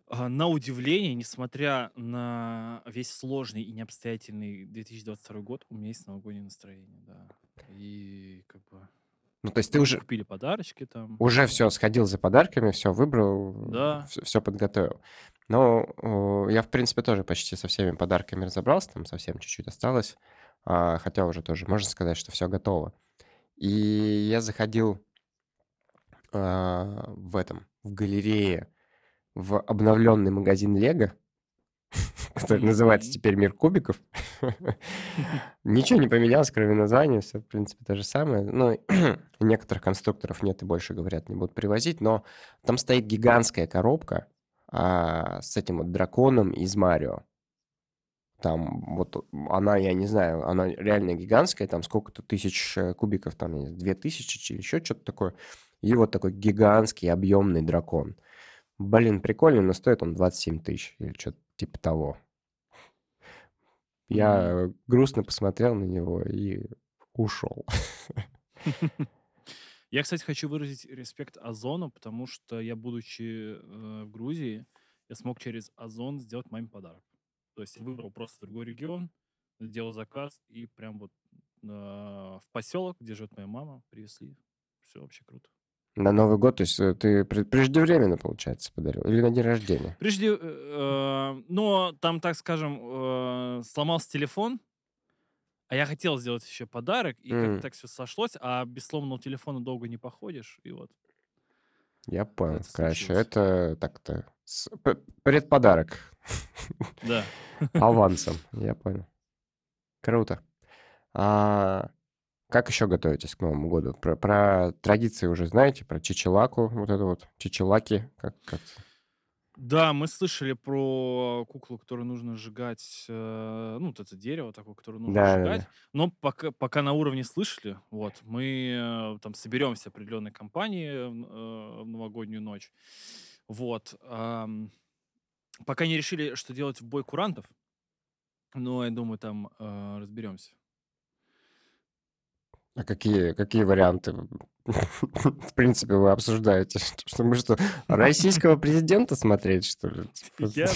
А, На удивление, несмотря на весь сложный и необстоятельный 2022 год, у меня есть новогоднее настроение, да. И как бы Ну, то есть ты уже, купили подарочки там. уже все сходил за подарками, все выбрал, Да. все, подготовил. Но я, в принципе, тоже почти со всеми подарками разобрался, там совсем чуть-чуть осталось, а, хотя уже тоже можно сказать, что все готово. И я заходил а, в этом, в галерее, в обновленный магазин Лего, который называется теперь «Мир кубиков». Ничего не поменялось, кроме названия, все, в принципе, то же самое. Ну, некоторых конструкторов нет и больше, говорят, не будут привозить, но там стоит гигантская коробка а, с этим вот драконом из Марио. Там вот она, я не знаю, она реально гигантская, там сколько-то тысяч э, кубиков, там, две тысячи или еще что-то такое. И вот такой гигантский объемный дракон. Блин, прикольно, но стоит он 27 тысяч или что-то типа того. Я грустно посмотрел на него и ушел. Я, кстати, хочу выразить респект Озону, потому что я, будучи э, в Грузии, я смог через Озон сделать маме подарок. То есть выбрал просто другой регион, сделал заказ и прям вот э, в поселок, где живет моя мама, привезли. Все вообще круто. На Новый год, то есть э, ты преждевременно, получается, подарил? Или на день рождения? Прежде, э, но там, так скажем, э, сломался телефон, а я хотел сделать еще подарок, и как М, так все сошлось, а без сломанного телефона долго не походишь, и вот Я понял. это Короче, случилось. это так-то с- предподарок Да. авансом. Я понял. Круто. А как еще готовитесь к Новому году? Про, про традиции уже знаете? Про чичелаку, вот это вот, чичелаки, как, как Да, мы слышали про куклу, которую нужно сжигать, э, ну, вот это дерево такое, которое нужно Да, да, сжигать. да. Но пока, пока на уровне слышали, вот, мы э, там соберемся определенной компании в, н- э, в новогоднюю ночь. Вот. ам, пока не решили, что делать в бой курантов, но я думаю, там э, разберемся. А какие, какие варианты, в принципе, вы обсуждаете? Что мы что, российского президента смотреть, что ли? Типа, Я,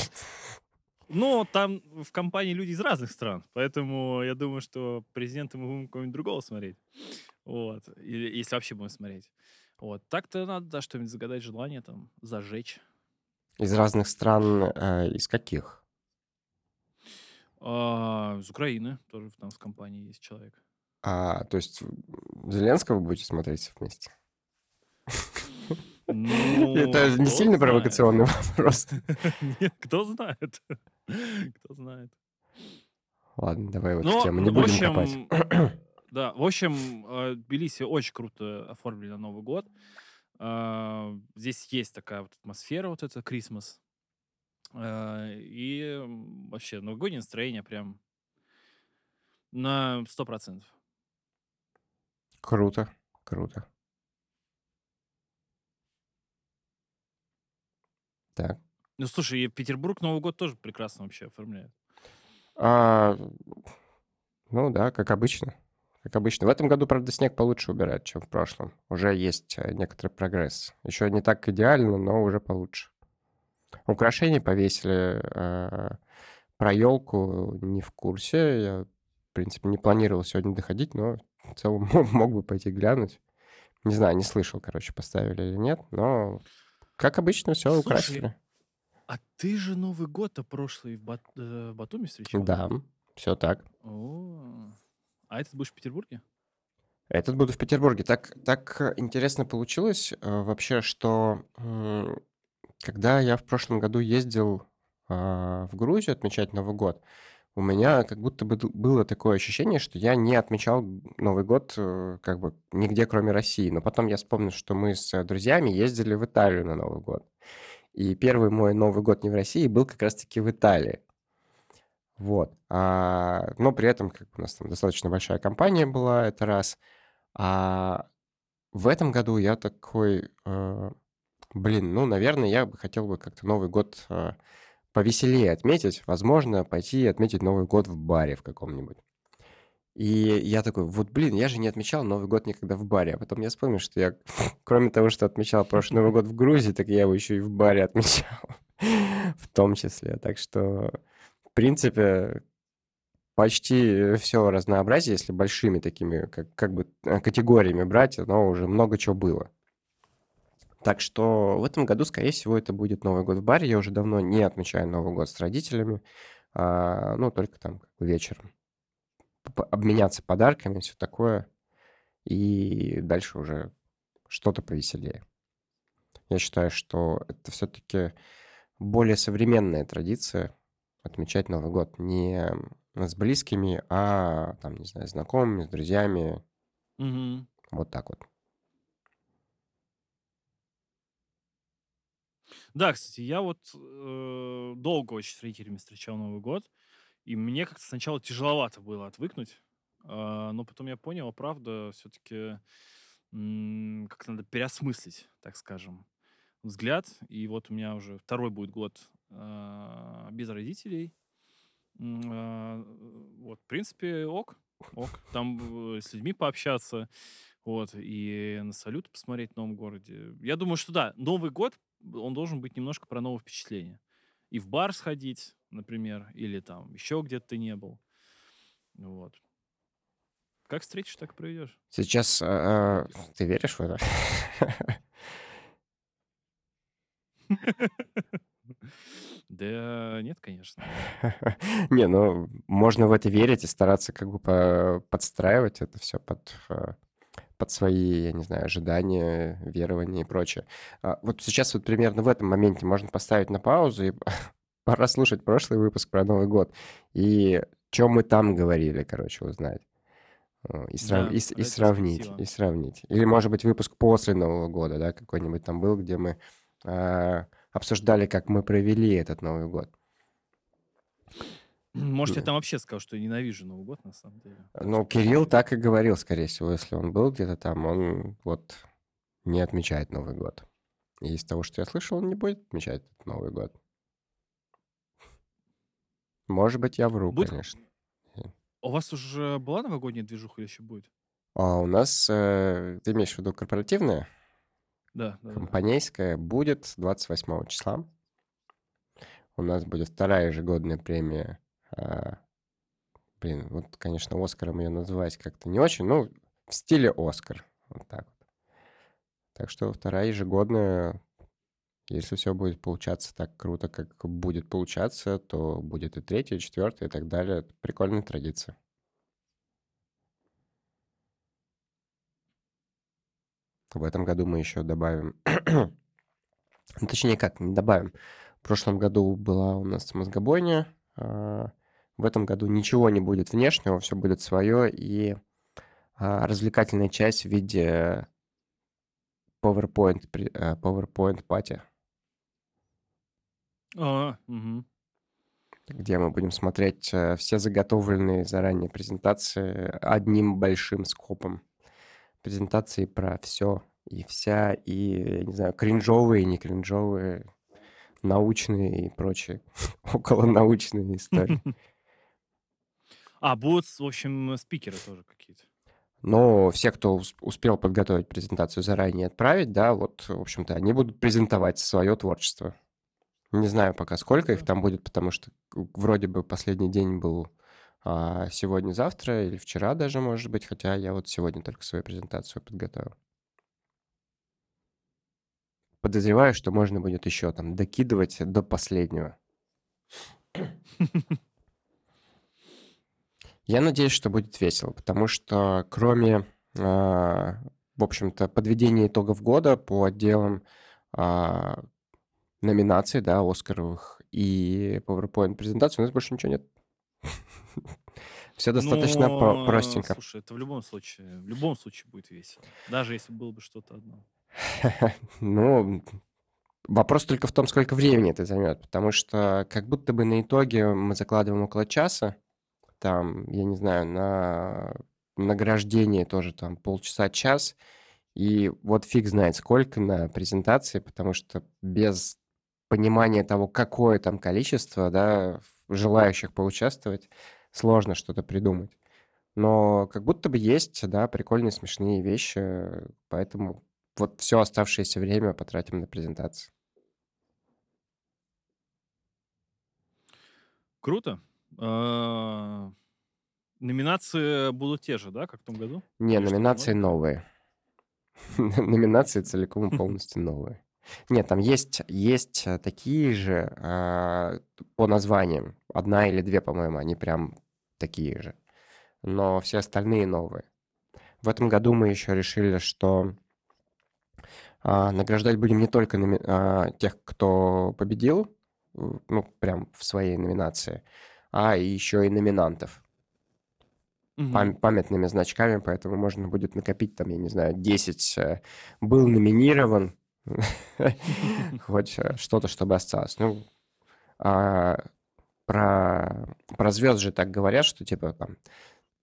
ну, там в компании люди из разных стран, поэтому я думаю, что президента мы будем кого-нибудь другого смотреть. Вот. Или если вообще будем смотреть. Вот. Так-то надо, да, что-нибудь загадать, желание там, зажечь. Из разных стран, э, из каких? А, из Украины тоже там в компании есть человек. А, то есть Зеленского будете смотреть вместе? Ну, Это не сильно знает. провокационный вопрос. Нет, кто знает. Кто знает. Ладно, давай вот Ну, тему, не будем копать. общем, да, в общем, э, Тбилиси очень круто оформили на Новый год. А, Здесь есть такая вот атмосфера, вот это Крисмас. А, И вообще новогоднее настроение прям на сто процентов. Круто, круто. Так. Ну, слушай, и Петербург Новый год тоже прекрасно вообще оформляет. А, ну да, как обычно. Как обычно. В этом году, правда, снег получше убирать, чем в прошлом. Уже есть э, некоторый прогресс. Еще не так идеально, но уже получше. Украшения повесили. э, Про елку не в курсе. Я, в принципе, не планировал сегодня доходить, но в целом мог, бы пойти глянуть. Не знаю, не слышал, короче, поставили или нет, но как обычно все Слушай, украсили. А ты же Новый год-то прошлый в, Бат- э, в Батуми встречал? Да, все так. О, а этот будешь в Петербурге? Этот буду в Петербурге. Так, так э, интересно получилось э, вообще, что м, когда я в прошлом году ездил а, в Грузию отмечать Новый год, у меня как будто бы было такое ощущение, что я не отмечал Новый год э, как бы нигде, кроме России. Но потом я вспомнил, что мы с э, друзьями ездили в Италию на Новый год. И первый мой Новый год не в России был как раз-таки в Италии. Вот. А, но при этом как у нас там достаточно большая компания была, это раз. А в этом году я такой, э, блин, ну, наверное, я бы хотел бы как-то Новый год э, повеселее отметить. Возможно, пойти отметить Новый год в баре в каком-нибудь. И я такой, вот, блин, я же не отмечал Новый год никогда в баре. А потом я вспомнил, что я, кроме того, что отмечал прошлый Новый год в Грузии, так я его еще и в баре отмечал. В том числе. Так что, в принципе, почти все разнообразие, если большими такими, как, как бы э, категориями брать, оно уже много чего было. Так что в этом году, скорее всего, это будет Новый год в баре. Я уже давно не отмечаю Новый год с родителями, а, ну, только там как бы вечером. Обменяться подарками, все такое. И дальше уже что-то повеселее. Я считаю, что это все-таки более современная традиция отмечать Новый год не с близкими, а там, не знаю, знакомыми, с друзьями. Мгм. Вот так вот. Да, кстати, я вот э, долго очень с родителями встречал Новый год, и мне как-то сначала тяжеловато было отвыкнуть, а, но потом я понял, а правда, все-таки как надо переосмыслить, так скажем, взгляд. И вот у меня уже второй будет год а, без родителей. А, Вот, в принципе, ок, ок. Там э, с людьми пообщаться, вот, и на салют посмотреть в новом городе. Я думаю, что да, Новый год, он должен быть немножко про новые впечатления. И в бар сходить, например, или там еще где-то ты не был. Вот. Как встретишь, так и проведешь. Сейчас а, ты веришь в это? Да нет, конечно. Не, ну, можно в это верить и стараться как бы по- подстраивать это все под, а, под свои, я не знаю, ожидания, верования и прочее. А Вот сейчас вот примерно в этом моменте можно поставить на паузу и пора слушать прошлый выпуск про Новый год. И что мы там говорили, короче, узнать. Э, И, срав- Да, и, и сравнить, ретроспектива. и сравнить. Или, может быть, выпуск после Нового года, да, какой-нибудь там был, где мы а, обсуждали, как мы провели этот Новый год. Может, я там вообще сказал, что я ненавижу Новый год, на самом деле. Так Ну, Кирилл так и говорил, скорее всего, если он был где-то там, он вот не отмечает Новый год. И из того, что я слышал, он не будет отмечать этот Новый год. Может быть, я вру, Будет... конечно. У вас уже была новогодняя движуха или еще будет? А у нас, э, ты имеешь в виду корпоративная, Да, да, да. компанейская, будет 28 числа. У нас будет вторая ежегодная премия. А, Блин, вот, конечно, Оскаром ее называть как-то не очень, ну, в стиле Оскар. Вот так вот. Так что вторая ежегодная, если все будет получаться так круто, как будет получаться, то будет и третья, и четвертая, и так далее. Это прикольная традиция. В этом году мы еще добавим... Ну, точнее, как, не добавим. В прошлом году была у нас мозгобойня. В этом году ничего не будет внешнего, все будет свое. И а, развлекательная часть в виде PowerPoint, а, PowerPoint пати, А, мгм. где мы будем смотреть э, все заготовленные заранее презентации одним большим скопом. Презентации про все и вся, и, не знаю, кринжовые, не кринжовые, научные и прочие околонаучные истории. А, будут, в общем, спикеры тоже какие-то. Но все, кто ус- успел подготовить презентацию заранее отправить, да, вот, в общем-то, они будут презентовать свое творчество. Не знаю пока, сколько их там будет, потому что вроде бы последний день был а, сегодня-завтра или вчера даже, может быть, хотя я вот сегодня только свою презентацию подготовил. Подозреваю, что можно будет еще там докидывать до последнего. Я надеюсь, что будет весело, потому что кроме, а, в общем-то, подведения итогов года по отделам а, номинаций, да, Оскаровых и PowerPoint-презентаций, у нас больше ничего нет. Все достаточно про- Ну, простенько. слушай, это в любом случае, в любом случае будет весело. Даже если было бы что-то одно. Ну, вопрос только в том, сколько времени это займет, потому что как будто бы на итоге мы закладываем около часа, там, я не знаю, на награждение тоже там полчаса-час, и вот фиг знает сколько на презентации, потому что без понимания того, какое там количество, да, желающих поучаствовать, сложно что-то придумать. Но как будто бы есть, да, прикольные, смешные вещи, поэтому вот все оставшееся время потратим на презентации. Круто. А, Номинации будут те же, да, как в том году? Не, Или номинации новые. Номинации целиком и полностью новые. Нет, там есть, есть э, такие же а, по названиям. Одна или две, по-моему, они прям такие же. Но все остальные новые. В этом году мы еще решили, что а, награждать будем не только номи- тех, кто победил, ну, прям в своей номинации, а еще и номинантов Мгм. пам- памятными значками, поэтому можно будет накопить там, я не знаю, 10 э, был номинирован, хоть э, что-то, чтобы осталось. Ну, а, про, про звезд же так говорят, что типа там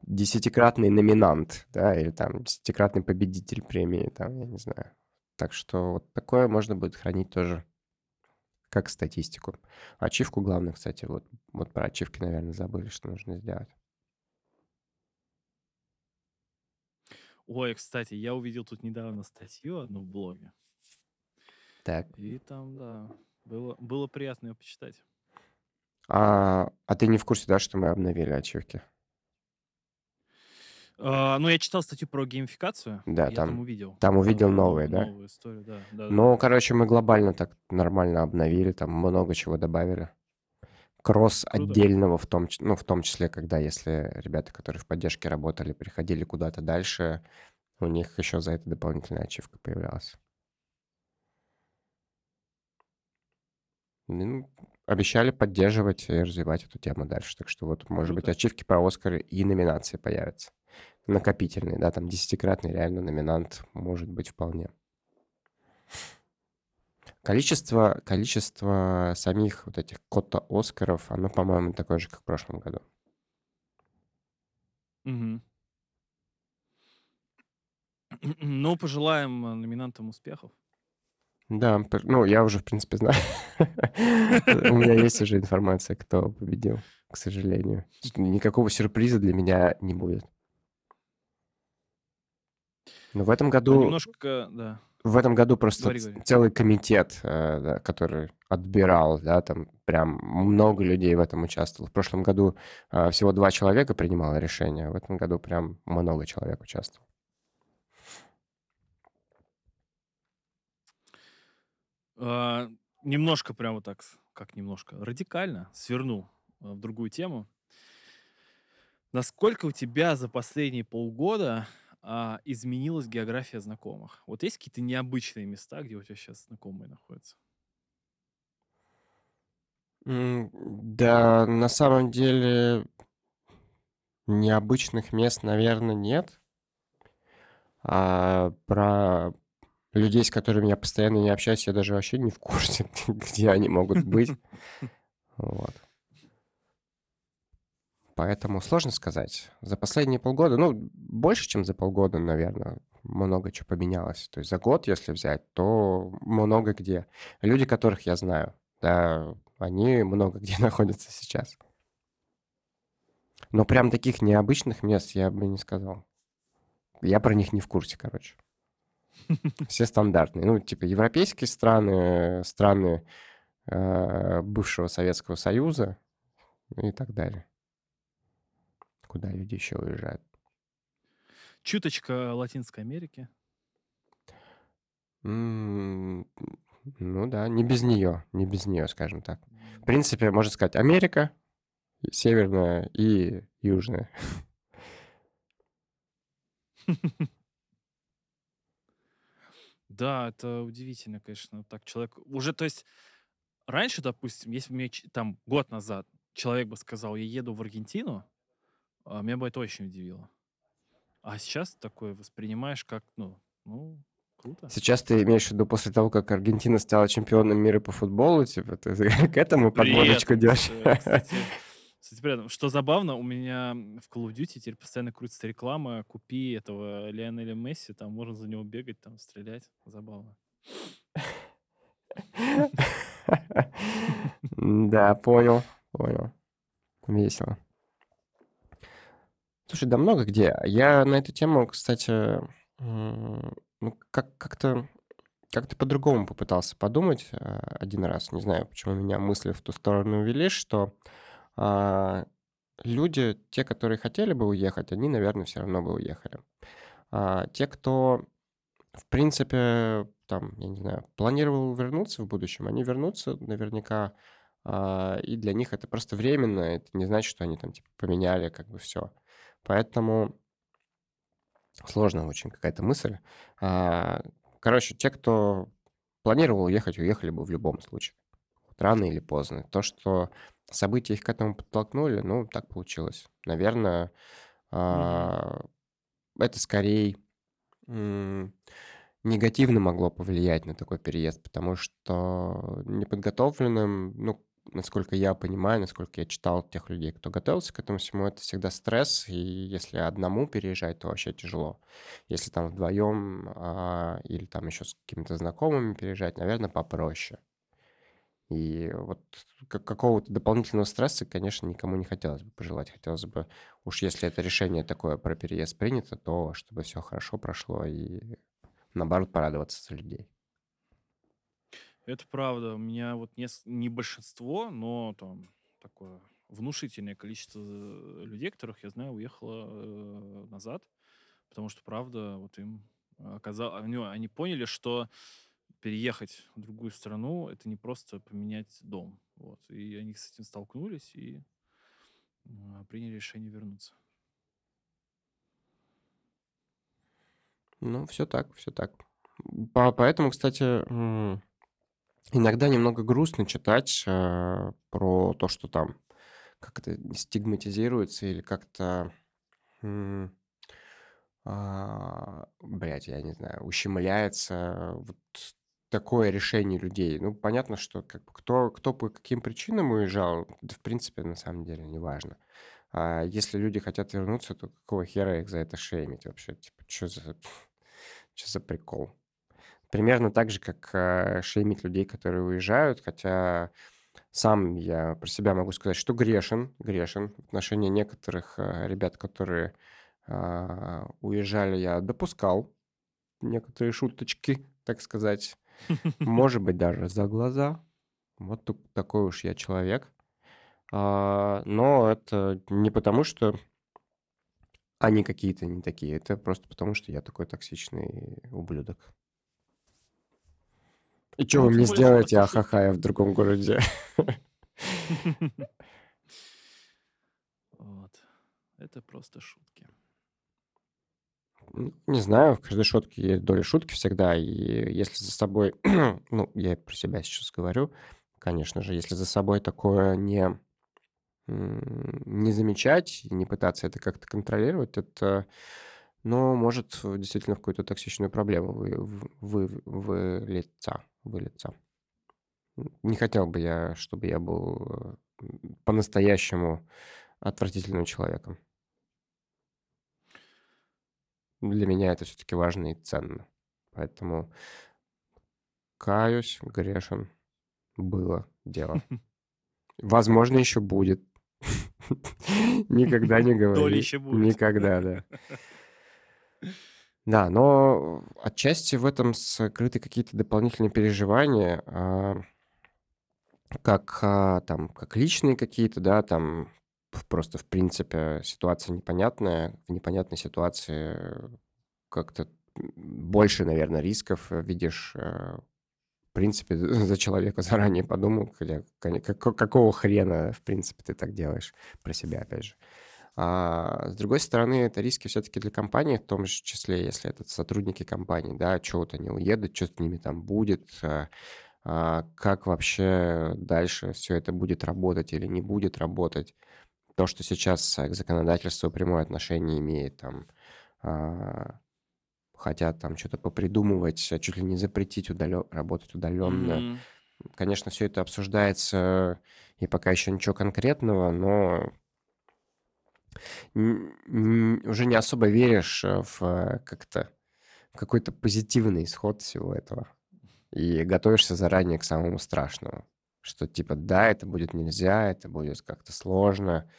десятикратный номинант, да, или там десятикратный победитель премии, там, я не знаю. Так что вот такое можно будет хранить тоже как статистику. Ачивку главное, кстати, вот, вот про ачивки, наверное, забыли, что нужно сделать. Ой, кстати, я увидел тут недавно статью одну в блоге. Так. И там, да, было, было приятно ее почитать. А, а ты не в курсе, да, что мы обновили ачивки? А, ну, я читал статью про геймификацию. Да, я там там, увидел там увидел нов- новые, да? новую историю, да. Да, Ну, да. короче, мы глобально так нормально обновили, там много чего добавили. Кросс Круто. отдельного в том, ну, в том числе, когда если ребята, которые в поддержке работали, приходили куда-то дальше, у них еще за это дополнительная ачивка появлялась. Ну, обещали поддерживать и развивать эту тему дальше. Так что вот, может быть, Круто. ачивки по Оскару и номинации появятся. Накопительные, да, там десятикратный реально номинант может быть вполне. Количество, количество самих вот этих кота Оскаров, оно, по-моему, такое же, как в прошлом году. Мгм. Ну, пожелаем э, номинантам успехов. Да, ну, я уже, в принципе, знаю. У меня есть уже информация, кто победил, к сожалению. Никакого сюрприза для меня не будет. Но в этом Ну, году, немножко, да. в этом году просто Говори, целый комитет, э, да, который отбирал, да, там прям много людей в этом участвовало. В прошлом году э, всего два человека принимало решение, в этом году прям много человек участвовало. А, немножко прямо так, как немножко, радикально свернул э, в другую тему. Насколько у тебя за последние полгода а, изменилась география знакомых? Вот есть какие-то необычные места, где у тебя сейчас знакомые находятся? М, Да, на самом деле необычных мест, наверное, нет. А про людей, с которыми я постоянно не общаюсь, я даже вообще не в курсе, где они могут быть. Вот. Поэтому сложно сказать. За последние полгода, ну, больше, чем за полгода, наверное, много чего поменялось. То есть за год, если взять, то много где. Люди, которых я знаю, да, они много где находятся сейчас. Но прям таких необычных мест я бы не сказал. Я про них не в курсе, короче. Все стандартные. Ну, типа европейские страны, страны э, бывшего Советского Союза и так далее. Куда люди еще уезжают? Чуточка Латинской Америки. М, Ну да, не без нее, не без нее, скажем так. В принципе, можно сказать, Америка, северная и южная. Да, это удивительно, конечно, так человек уже, то есть раньше, допустим, если бы мне там год назад человек бы сказал, я еду в Аргентину, а, меня бы это очень удивило. А сейчас такое воспринимаешь как, ну, ну, круто. Сейчас ты имеешь в виду после того, как Аргентина стала чемпионом мира по футболу, типа, ты к этому При подводочку делаешь? э, кстати, кстати, при этом, что забавно, у меня в Call of Duty теперь постоянно крутится реклама, купи этого Лионеля Месси, там можно за него бегать, там стрелять. Забавно. Да, понял, понял. Весело. Слушай, да много где. Я на эту тему, кстати, ну, как- как-то как-то по-другому попытался подумать э, один раз. Не знаю, почему меня мысли в ту сторону увели, что а, люди, те, которые хотели бы уехать, они, наверное, все равно бы уехали. А те, кто, в принципе, там, я не знаю, планировал вернуться в будущем, они вернутся наверняка, а, и для них это просто временно, это не значит, что они там типа поменяли как бы все. Поэтому сложная очень какая-то мысль. А, короче, те, кто планировал уехать, уехали бы в любом случае. Рано или поздно. То, что события их к этому подтолкнули, ну, так получилось. Наверное, а, это скорее негативно могло повлиять на такой переезд, потому что неподготовленным, ну, насколько я понимаю, насколько я читал тех людей, кто готовился к этому всему, это всегда стресс, и если одному переезжать, то вообще тяжело. Если там вдвоем а, или там еще с какими-то знакомыми переезжать, наверное, попроще. И вот как какого-то дополнительного стресса, конечно, никому не хотелось бы пожелать. Хотелось бы, уж если это решение такое про переезд принято, то чтобы все хорошо прошло и наоборот порадоваться за людей. Это правда. У меня вот нес- не большинство, но там такое внушительное количество э, людей, которых я знаю, уехало э, назад, потому что, правда, вот им оказалось, они, они поняли, что переехать в другую страну это не просто поменять дом, вот, и они с этим столкнулись и а, приняли решение вернуться. Ну, все так, все так. По поэтому, кстати, иногда немного грустно читать, э, про то, что там как это стигматизируется или как-то, м, а, я не знаю, ущемляется вот такое решение людей. Ну, понятно, что как кто кто по каким причинам уезжал, да, в принципе, на самом деле неважно. А если люди хотят вернуться, то какого хера их за это шеймить вообще? Типа, что за чё за прикол? Примерно так же, как, э, шеймить людей, которые уезжают, хотя сам я про себя могу сказать, что грешен, грешен. В отношении некоторых, э, ребят, которые, а, уезжали, я допускал некоторые шуточки, так сказать. Может быть, даже за глаза. Вот такой уж я человек. А, но это не потому, что они какие-то не такие. Это просто потому, что я такой токсичный ублюдок. И что вы мне сделаете, ахаха, я в другом городе? Вот. Это просто шутки. не знаю, в каждой шутке есть доля шутки всегда. И если за собой, ну, я про себя сейчас говорю, конечно же, если за собой такое не, не замечать, не пытаться это как-то контролировать, это, ну, может действительно в какую-то токсичную проблему вы, вы, вылиться, вылиться. Не хотел бы я, чтобы я был э, по-настоящему отвратительным человеком. Для меня это все-таки важно и ценно. Поэтому каюсь, грешен. Было дело. Возможно, еще будет. Никогда не говори. Никогда, да. Да, но отчасти в этом скрыты какие-то дополнительные переживания. А, как, а, там, как личные какие-то, да, там просто, в принципе, ситуация непонятная. В непонятной ситуации как-то больше, наверное, рисков видишь. Э, в принципе, за человека заранее подумал, какого хрена, в принципе, ты так делаешь про себя, опять же. А с другой стороны, это риски все-таки для компании, в том же числе, если это сотрудники компании, да, вот они уедут, что с ними там будет, а, а, как вообще дальше все это будет работать или не будет работать. То, что сейчас к законодательству прямое отношение имеет, там, а, хотят там что-то попридумывать, а чуть ли не запретить удалё работать удаленно. Мгм. Конечно, все это обсуждается, и пока еще ничего конкретного, но уже не особо веришь в э, как-то какой-то позитивный исход всего этого. И готовишься заранее к самому страшному. Что типа, да, это будет нельзя, это будет как-то сложно,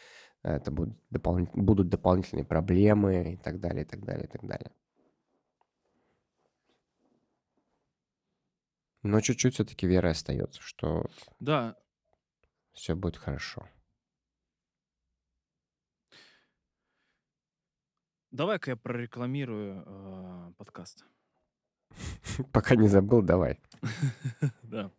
это будут, допол... будут дополнительные проблемы и так далее, и так далее, и так далее. Но чуть-чуть все-таки вера остается, что Да, все будет хорошо. Давай-ка я прорекламирую э, подкаст. Пока не забыл, давай. Да.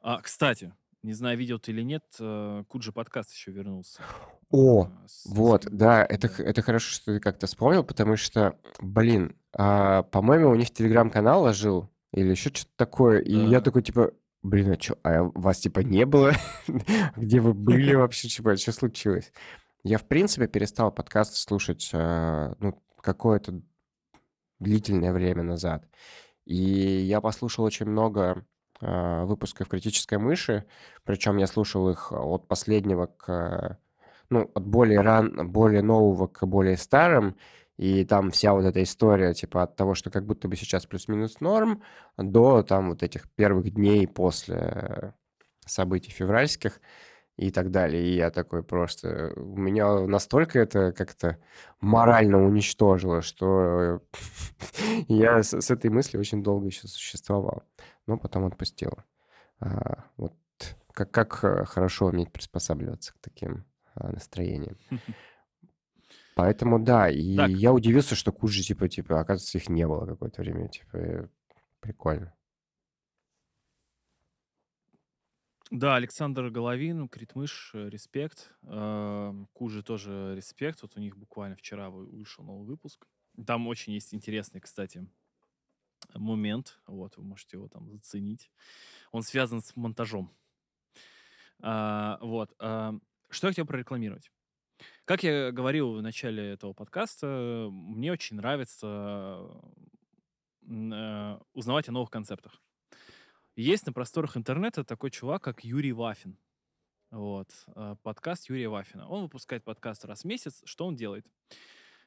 А, кстати, не знаю, видел ты или нет, э, Куджи подкаст еще вернулся. О, э, с вот, своим да, это, это хорошо, что ты как-то вспомнил, потому что, блин, а, по-моему, у них телеграм-канал ожил или еще что-то такое, и я такой, типа, блин, а что, а вас, типа, не было? Где вы были вообще, типа, что случилось? Я, в принципе, перестал подкасты слушать, а, ну, какое-то длительное время назад. И я послушал очень много а, выпусков «Критической мыши», причем я слушал их от последнего к... Ну, от более ран... более нового к более старым, и там вся вот эта история, типа, от того, что как будто бы сейчас плюс-минус норм, до там вот этих первых дней после событий февральских и так далее. И я такой просто... У меня настолько это как-то морально уничтожило, что я с, с этой мыслью очень долго еще существовал. Но потом отпустил. А, вот как, как э, хорошо уметь приспосабливаться к таким а, настроениям. Поэтому да, и Так, я удивился, что Куджи, типа, типа, оказывается, их не было какое-то время. Типа, э, прикольно. Да, Александр Головин, Критмыш, э, респект. Э, Кужи тоже респект. Вот у них буквально вчера вы- вышел новый выпуск. Там очень есть интересный, кстати, момент. Вот, вы можете его там заценить. Он связан с монтажом. А, вот. что я хотел прорекламировать? Как я говорил в начале этого подкаста, мне очень нравится э, узнавать о новых концептах. Есть на просторах интернета такой чувак, как Юрий Вафин. Вот. э, Подкаст Юрия Вафина. Он выпускает подкаст раз в месяц. Что он делает?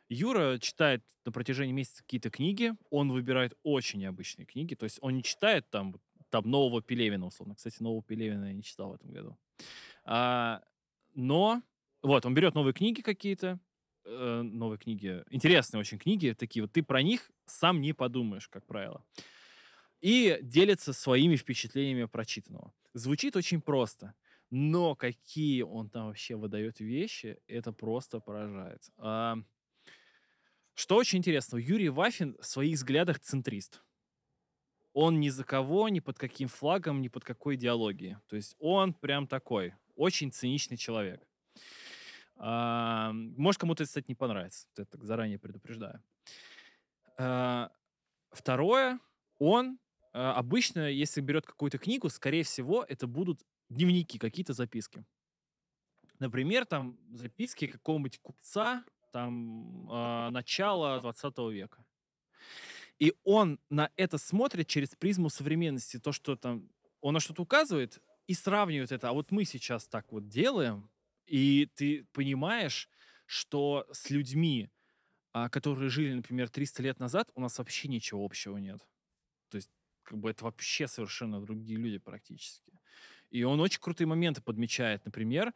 Юра читает на протяжении месяца какие-то книги. Он выбирает очень необычные книги. То есть он не читает там, там нового Пелевина, условно. Кстати, нового Пелевина я не читал в этом году. А, но вот, он берет новые книги какие-то, э, новые книги, интересные очень книги, такие вот, ты про них сам не подумаешь, как правило. И делится своими впечатлениями прочитанного. Звучит очень просто, но какие он там вообще выдает вещи, это просто поражает. А, что очень интересно, Юрий Вафин в своих взглядах центрист. Он ни за кого, ни под каким флагом, ни под какой идеологией. То есть он прям такой, очень циничный человек. А, может, кому-то это, кстати, не понравится. Это так заранее предупреждаю. А, Второе, он обычно, если берет какую-то книгу, скорее всего, это будут дневники, какие-то записки. Например, там записки какого-нибудь купца там а, начала 20 века. И он на это смотрит через призму современности. То, что там он на что-то указывает и сравнивает это. А вот мы сейчас так вот делаем, и ты понимаешь, что с людьми, а, которые жили, например, 300 лет назад, у нас вообще ничего общего нет. То есть, как бы это вообще совершенно другие люди практически. И он очень крутые моменты подмечает. Например,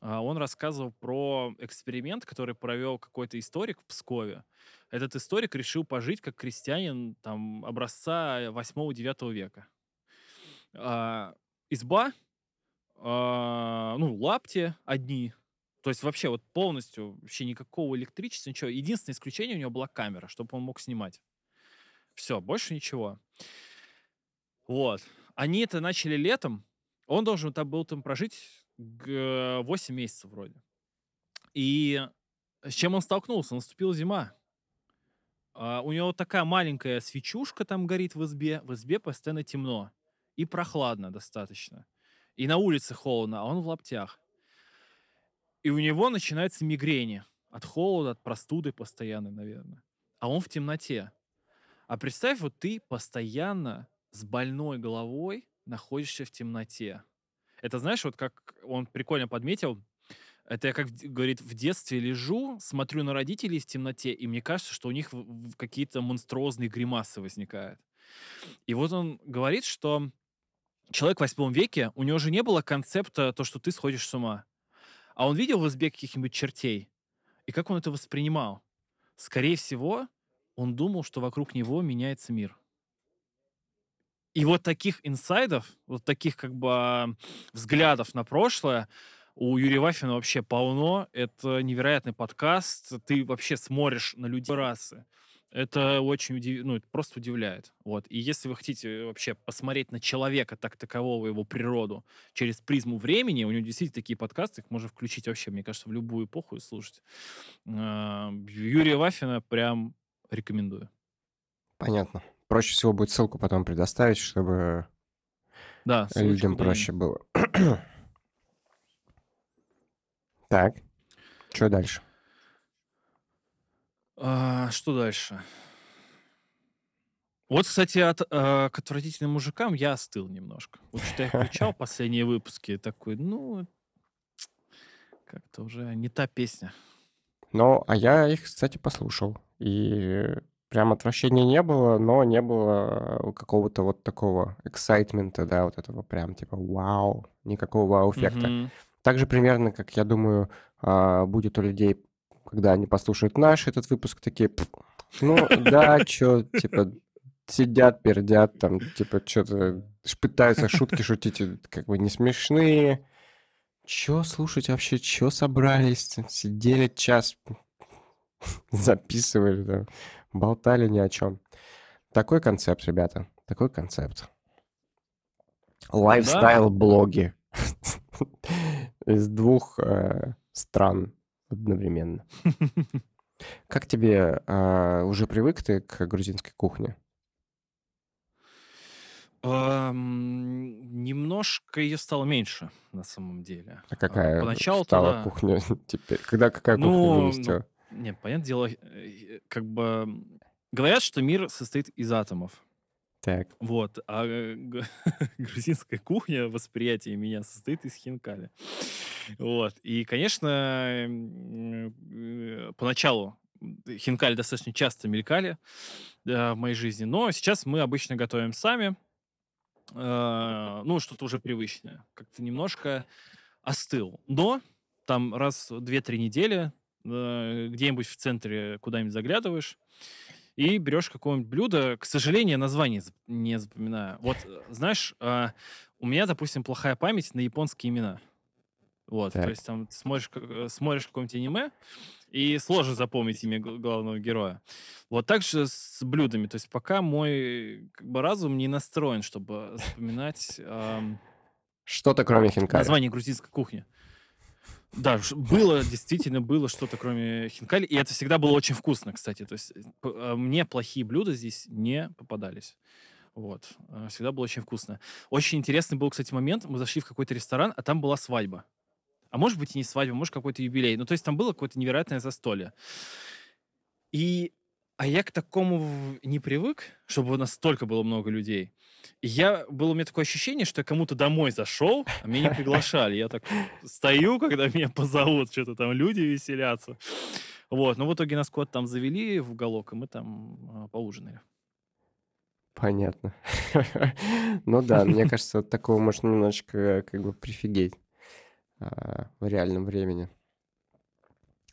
а, он рассказывал про эксперимент, который провел какой-то историк в Пскове. Этот историк решил пожить как крестьянин там, образца 8-9 века. А, изба, а, ну, лапти одни. То есть вообще вот полностью, вообще никакого электричества, ничего. Единственное исключение у него была камера, чтобы он мог снимать. Все, больше ничего. Вот. Они это начали летом. Он должен там был там прожить г- 8 месяцев вроде. И с чем он столкнулся? Наступила зима. А, у него такая маленькая свечушка там горит в избе. В избе постоянно темно. И прохладно достаточно. И на улице холодно, а он в лаптях. И у него начинается мигрени. От холода, от простуды постоянной, наверное. А он в темноте. А представь, вот ты постоянно с больной головой находишься в темноте. Это знаешь, вот как он прикольно подметил, это я, как говорит, в детстве лежу, смотрю на родителей в темноте, и мне кажется, что у них какие-то монструозные гримасы возникают. И вот он говорит, что человек в восьмом веке, у него же не было концепта то, что ты сходишь с ума. А он видел в избе каких-нибудь чертей. И как он это воспринимал? Скорее всего, он думал, что вокруг него меняется мир. И вот таких инсайдов, вот таких как бы взглядов на прошлое У Юрия Вафина вообще полно. Это невероятный подкаст. Ты вообще смотришь на людей расы. Это очень удив... ну, это просто удивляет. Вот. И если вы хотите вообще посмотреть на человека так такового, его природу, через призму времени, у него действительно такие подкасты, их можно включить вообще, мне кажется, в любую эпоху и слушать. А, Юрия Вафина прям рекомендую. Понятно. Проще всего будет ссылку потом предоставить, чтобы Да, людям проще было. Так, что дальше? А, что дальше? Вот, кстати, от, э, к отвратительным мужикам я остыл немножко. Вот что я включал последние выпуски, такой, ну, как-то уже не та песня. Ну, а я их, кстати, послушал. И прям отвращения не было, но не было какого-то вот такого эксайтмента, да, вот этого прям типа вау, никакого вау-эффекта. Мгм. Так же примерно, как я думаю, а, будет у людей, когда они послушают наш этот выпуск, такие, «Пф, ну да, чё, типа, сидят, пердят, там, типа, что-то пытаются шутки шутить, и как бы не смешные. Чё слушать вообще, чё собрались? Сидели час, записывали, да, болтали ни о чем. Такой концепт, ребята, такой концепт. Lifestyle -блоги из двух э, стран одновременно. Как тебе а, уже привык ты к грузинской кухне? Немножко ее стало меньше, на самом деле. А какая поначалу стала тогда... кухня теперь? Когда какая кухня Ну, ну, вырастила? Не, понятное дело, э, как бы говорят, что мир состоит из атомов. Так, Вот, а э, г- грузинская кухня, восприятие меня состоит из хинкали. Вот, и, конечно, э, поначалу хинкали достаточно часто мелькали э, в моей жизни, но сейчас мы обычно готовим сами, э, ну, что-то уже привычное. Как-то немножко остыл. Но там раз в 2-3 недели э, где-нибудь в центре куда-нибудь заглядываешь, и берешь какое-нибудь блюдо. К сожалению, название не запоминаю. Вот, э, знаешь, а, у меня, допустим, плохая память на японские имена. Вот, то так. есть там смотришь, э, смотришь какое-нибудь аниме, и сложно запомнить имя главного героя. Вот так же с блюдами. То есть пока мой как бы, разум не настроен, чтобы запоминать ам, Что-то кроме хинкали. название грузинской кухни. Да, было, действительно было что-то кроме хинкали, и это всегда было очень вкусно, кстати. То есть а, мне плохие блюда здесь не попадались. Вот. А, Всегда было очень вкусно. Очень интересный был, кстати, момент. Мы зашли в какой-то ресторан, а там была свадьба. А может быть и не свадьба, может какой-то юбилей. Ну, то есть там было какое-то невероятное застолье. И, а я к такому не привык, чтобы настолько было много людей. И я, было у меня такое ощущение, что я кому-то домой зашел, а меня не приглашали. Я так стою, когда меня позовут, что-то там люди веселятся. Вот, но в итоге нас куда-то там завели в уголок, и мы там а, поужинали. Понятно. Ну да, мне кажется, от такого можно немножечко как бы прифигеть а, в реальном времени.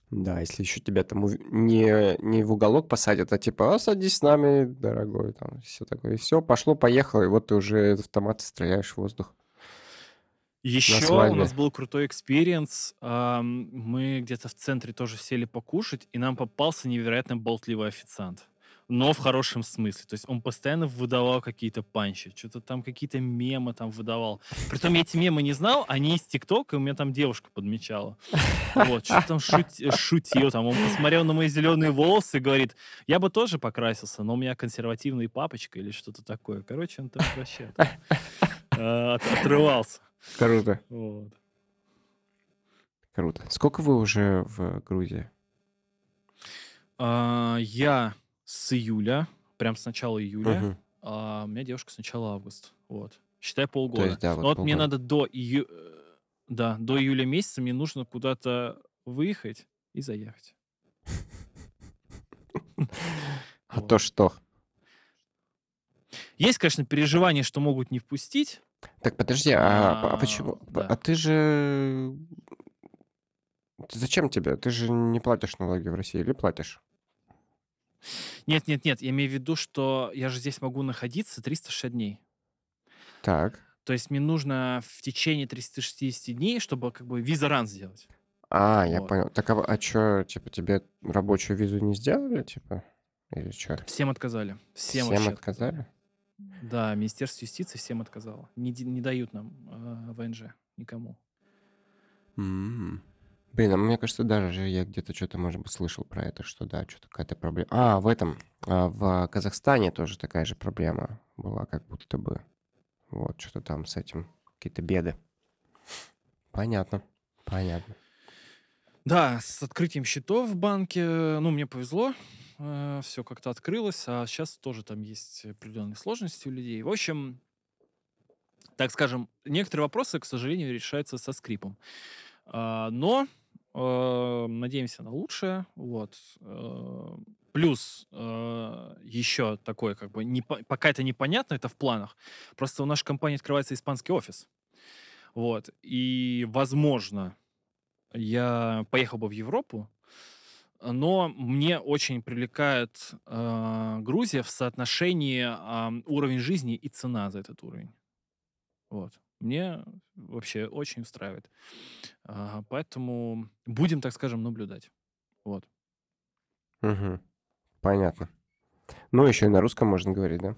Да, если еще тебя там не, не в уголок посадят, а типа, а садись с нами, дорогой, там все такое. И все, пошло, поехало, и вот ты уже из автомата стреляешь в воздух на Еще у свадьбе. нас был крутой experience. Мы где-то в центре тоже сели покушать, и нам попался невероятно болтливый официант. Но в хорошем смысле. То есть он постоянно выдавал какие-то панчи, что-то там какие-то мемы там выдавал. Притом я эти мемы не знал, они из ТикТока, и у меня там девушка подмечала. Вот, что там шути- шутил, там он посмотрел на мои зеленые волосы и говорит, я бы тоже покрасился, но у меня консервативный папочка или что-то такое. Короче, он там вообще э, от- отрывался. Круто, Вот. круто. Сколько вы уже в Грузии? А, я с июля, прям с начала июля, Мгм. а у меня девушка с начала августа. Вот. Считай То полгода. есть, да, Но вот вот мне надо до ию... Да, до июля месяца мне нужно куда-то выехать и заехать. А Вот. то что? Есть, конечно, переживание, что могут не впустить. Так, подожди, а, а А, почему? А ты же... Зачем тебе? Ты же не платишь налоги в России или платишь? Нет, нет, нет, я имею в виду, что я же здесь могу находиться 360 дней. Так. То есть мне нужно в течение 360 дней, чтобы как бы виза-ран сделать. А, я Вот. понял. Так, а, а чё, типа, тебе рабочую визу не сделали, типа? Или чё? Всем отказали. Всем, Всем отказали? Да, Министерство юстиции всем отказало. Не, не дают нам э, ВНЖ никому. М. Блин, а мне кажется, даже я где-то что-то, может быть, слышал про это, что да, что-то какая-то проблема. А, в этом, а, в Казахстане тоже такая же проблема была, как будто бы. Вот, что-то там с этим, какие-то беды. Понятно, понятно. Да, с открытием счетов в банке, ну, мне повезло, все как-то открылось, а сейчас тоже там есть определенные сложности у людей. В общем, так скажем, некоторые вопросы, к сожалению, решаются со скрипом. А, Но э, надеемся на лучшее. Вот. Э, Плюс еще такое, как бы, непо- пока это непонятно, это в планах. Просто у нашей компании открывается испанский офис. Вот. И, возможно, я поехал бы в Европу, но мне очень привлекает э, Грузия в соотношении а, уровень жизни и цена за этот уровень. Вот. Мне вообще очень устраивает. А, поэтому будем, так скажем, наблюдать. Вот. Мгм. Понятно. Ну, еще и на русском можно говорить, да?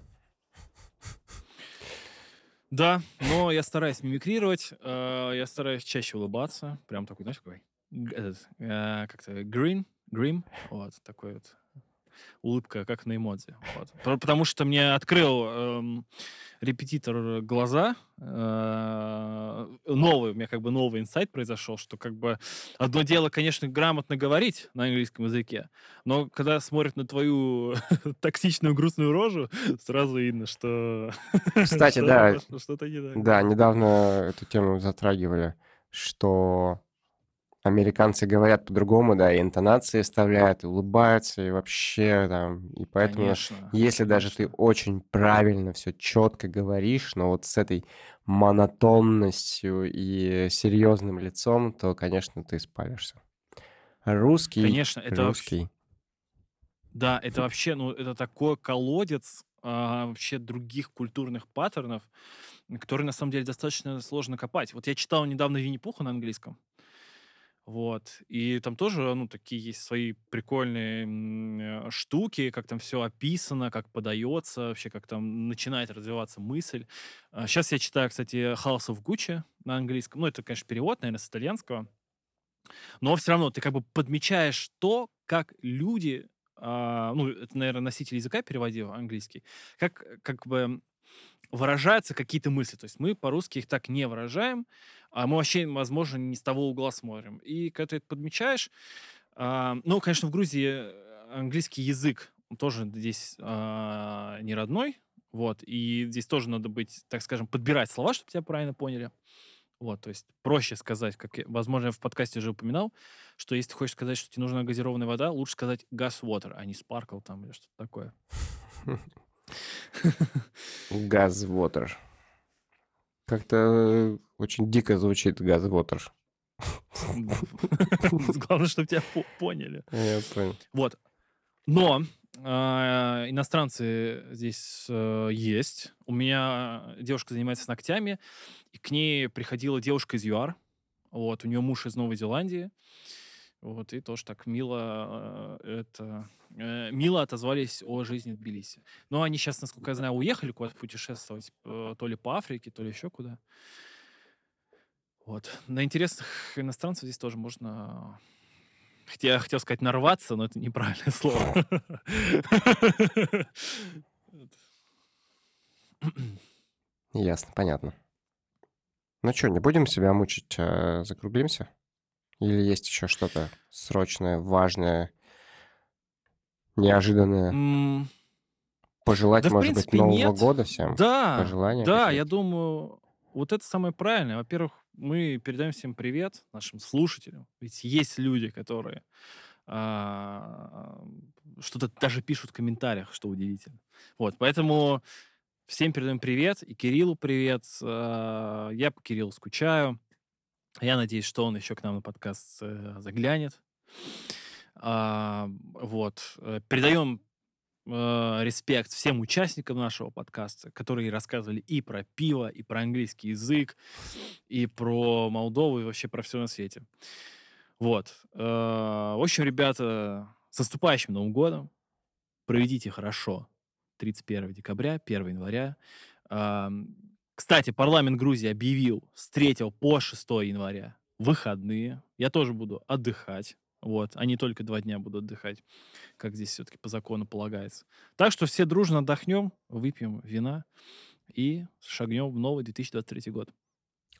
Да, но я стараюсь мимикрировать, э, я стараюсь чаще улыбаться. Прям такой, знаешь, какой? этот, э, как-то green, grim, вот, такой вот улыбка, как на эмодзи. Вот. Потому что мне открыл эм, репетитор глаза. э, новый, у меня как бы новый инсайт произошел, что как бы одно дело, конечно, грамотно говорить на английском языке, но когда смотрят на твою токсичную грустную рожу, сразу видно, что Кстати, да, что- что-то не так. да, недавно эту тему затрагивали, что американцы говорят по-другому, да, и интонации вставляют, и улыбаются, и вообще там, и поэтому, Конечно, если даже ты конечно. очень правильно все четко говоришь, но вот с этой монотонностью и серьезным лицом, то, конечно, ты спалишься. Русский, Конечно, это вообще, русский. да, это вообще, ну, это такой колодец а, вообще других культурных паттернов, который на самом деле достаточно сложно копать. Вот я читал недавно Винни-Пуха на английском, вот, и там тоже, ну, такие есть свои прикольные э, штуки, как там все описано, как подается, вообще, как там начинает развиваться мысль. Сейчас я читаю, кстати, House of Gucci на английском, ну, это, конечно, перевод, наверное, с итальянского, но все равно ты как бы подмечаешь то, как люди, а, ну, это, наверное, носитель языка переводил английский, как, как бы выражаются какие-то мысли. То есть мы по-русски их так не выражаем, а мы вообще, возможно, не с того угла смотрим. И когда ты это подмечаешь, а, ну, конечно, в Грузии э, английский язык тоже здесь а, не родной, вот, и здесь тоже надо быть, так скажем, подбирать слова, чтобы тебя правильно поняли. Вот, то есть проще сказать, как, я- возможно, я в подкасте уже упоминал, что если ты хочешь сказать, что тебе нужна газированная вода, лучше сказать gas water, а не sparkle там или что-то такое. Газвотер. Как-то э, очень дико звучит газвотер. Главное, чтобы тебя по- поняли. Я понял. Вот. Но а, иностранцы здесь э, есть. У меня девушка занимается ногтями, и к ней приходила девушка из ЮАР. Вот, у нее муж из Новой Зеландии. Вот, и тоже так мило э, это э, мило отозвались о жизни в Тбилиси. Но они сейчас, насколько я знаю, уехали куда-то путешествовать, э, то ли по Африке, то ли еще куда. Вот. На интересных иностранцев здесь тоже можно Хотя я хотел сказать нарваться, но это неправильное слово. Ясно, понятно. Ну что, не будем себя мучить, а закруглимся? Или есть еще что-то срочное, важное, неожиданное? М, Пожелать, Да, может быть, принципе, Нового нет. года всем? Да, Пожелания да, я какие-то? думаю, вот это самое правильное. Во-первых, мы передаем всем привет нашим слушателям. Ведь есть люди, которые а, что-то даже пишут в комментариях, что удивительно. Вот, поэтому всем передаем привет, и Кириллу привет. А, Я по Кириллу скучаю. Я надеюсь, что он еще к нам на подкаст э, заглянет. А, Вот. э, Передаем э, респект всем участникам нашего подкаста, которые рассказывали и про пиво, и про английский язык, и про Молдову, и вообще про все на свете. Вот. Э, в общем, ребята, с наступающим Новым годом. Проведите хорошо 31 декабря, 1 января. Кстати, парламент Грузии объявил с 3 по 6 января выходные. Я тоже буду отдыхать. Вот, а не только два дня буду отдыхать, как здесь все-таки по закону полагается. Так что все дружно отдохнем, выпьем вина и шагнем в новый 2023 год.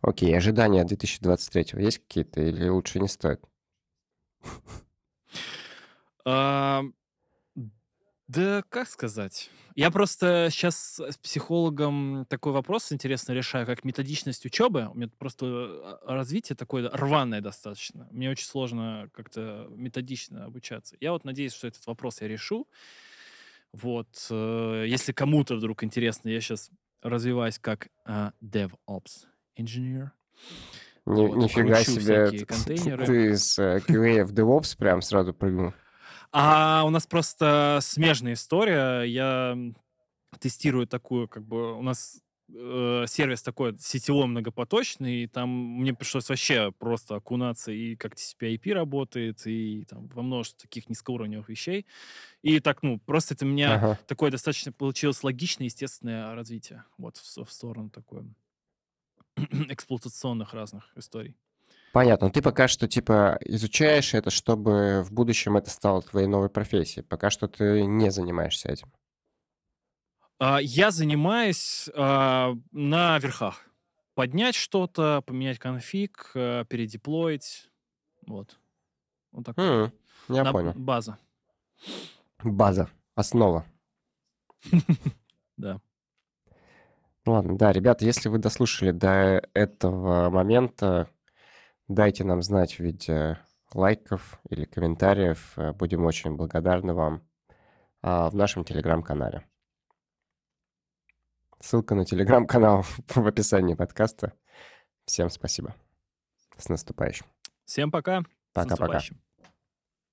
Окей, ожидания 2023 есть какие-то или лучше не стоит? Да, как сказать? Я просто сейчас с психологом такой вопрос интересно решаю, как методичность учебы. У меня просто а, развитие такое рваное достаточно. Мне очень сложно как-то методично обучаться. Я вот надеюсь, что этот вопрос я решу. Вот, э, если кому-то вдруг интересно, я сейчас развиваюсь как э, DevOps engineer. Ни- Вот, нифига себе, ты с э, QA в DevOps прям сразу прыгнул. А у нас просто смежная история. Я тестирую такую, как бы у нас э, сервис такой сетевой многопоточный, и там мне пришлось вообще просто окунаться и как TCP/IP работает, и там во множество таких низкоуровневых вещей. И так, ну, просто это у меня Ага. такое достаточно получилось логичное, естественное развитие. Вот в, в сторону такой эксплуатационных разных историй. Понятно. Но Ты пока что типа изучаешь это, чтобы в будущем это стало твоей новой профессией. Пока что ты не занимаешься этим. А, Я занимаюсь а, на верхах. Поднять что-то, поменять конфиг, э, передеплоить. Вот. Вот такое. М, Я На понял. база. База, основа. Да. Ладно, да, ребята, если вы дослушали до этого момента, дайте нам знать в виде лайков или комментариев. Э, Будем очень благодарны вам а, в нашем телеграм-канале. Ссылка на телеграм-канал в описании подкаста. Всем спасибо. С наступающим. Всем пока. Пока-пока.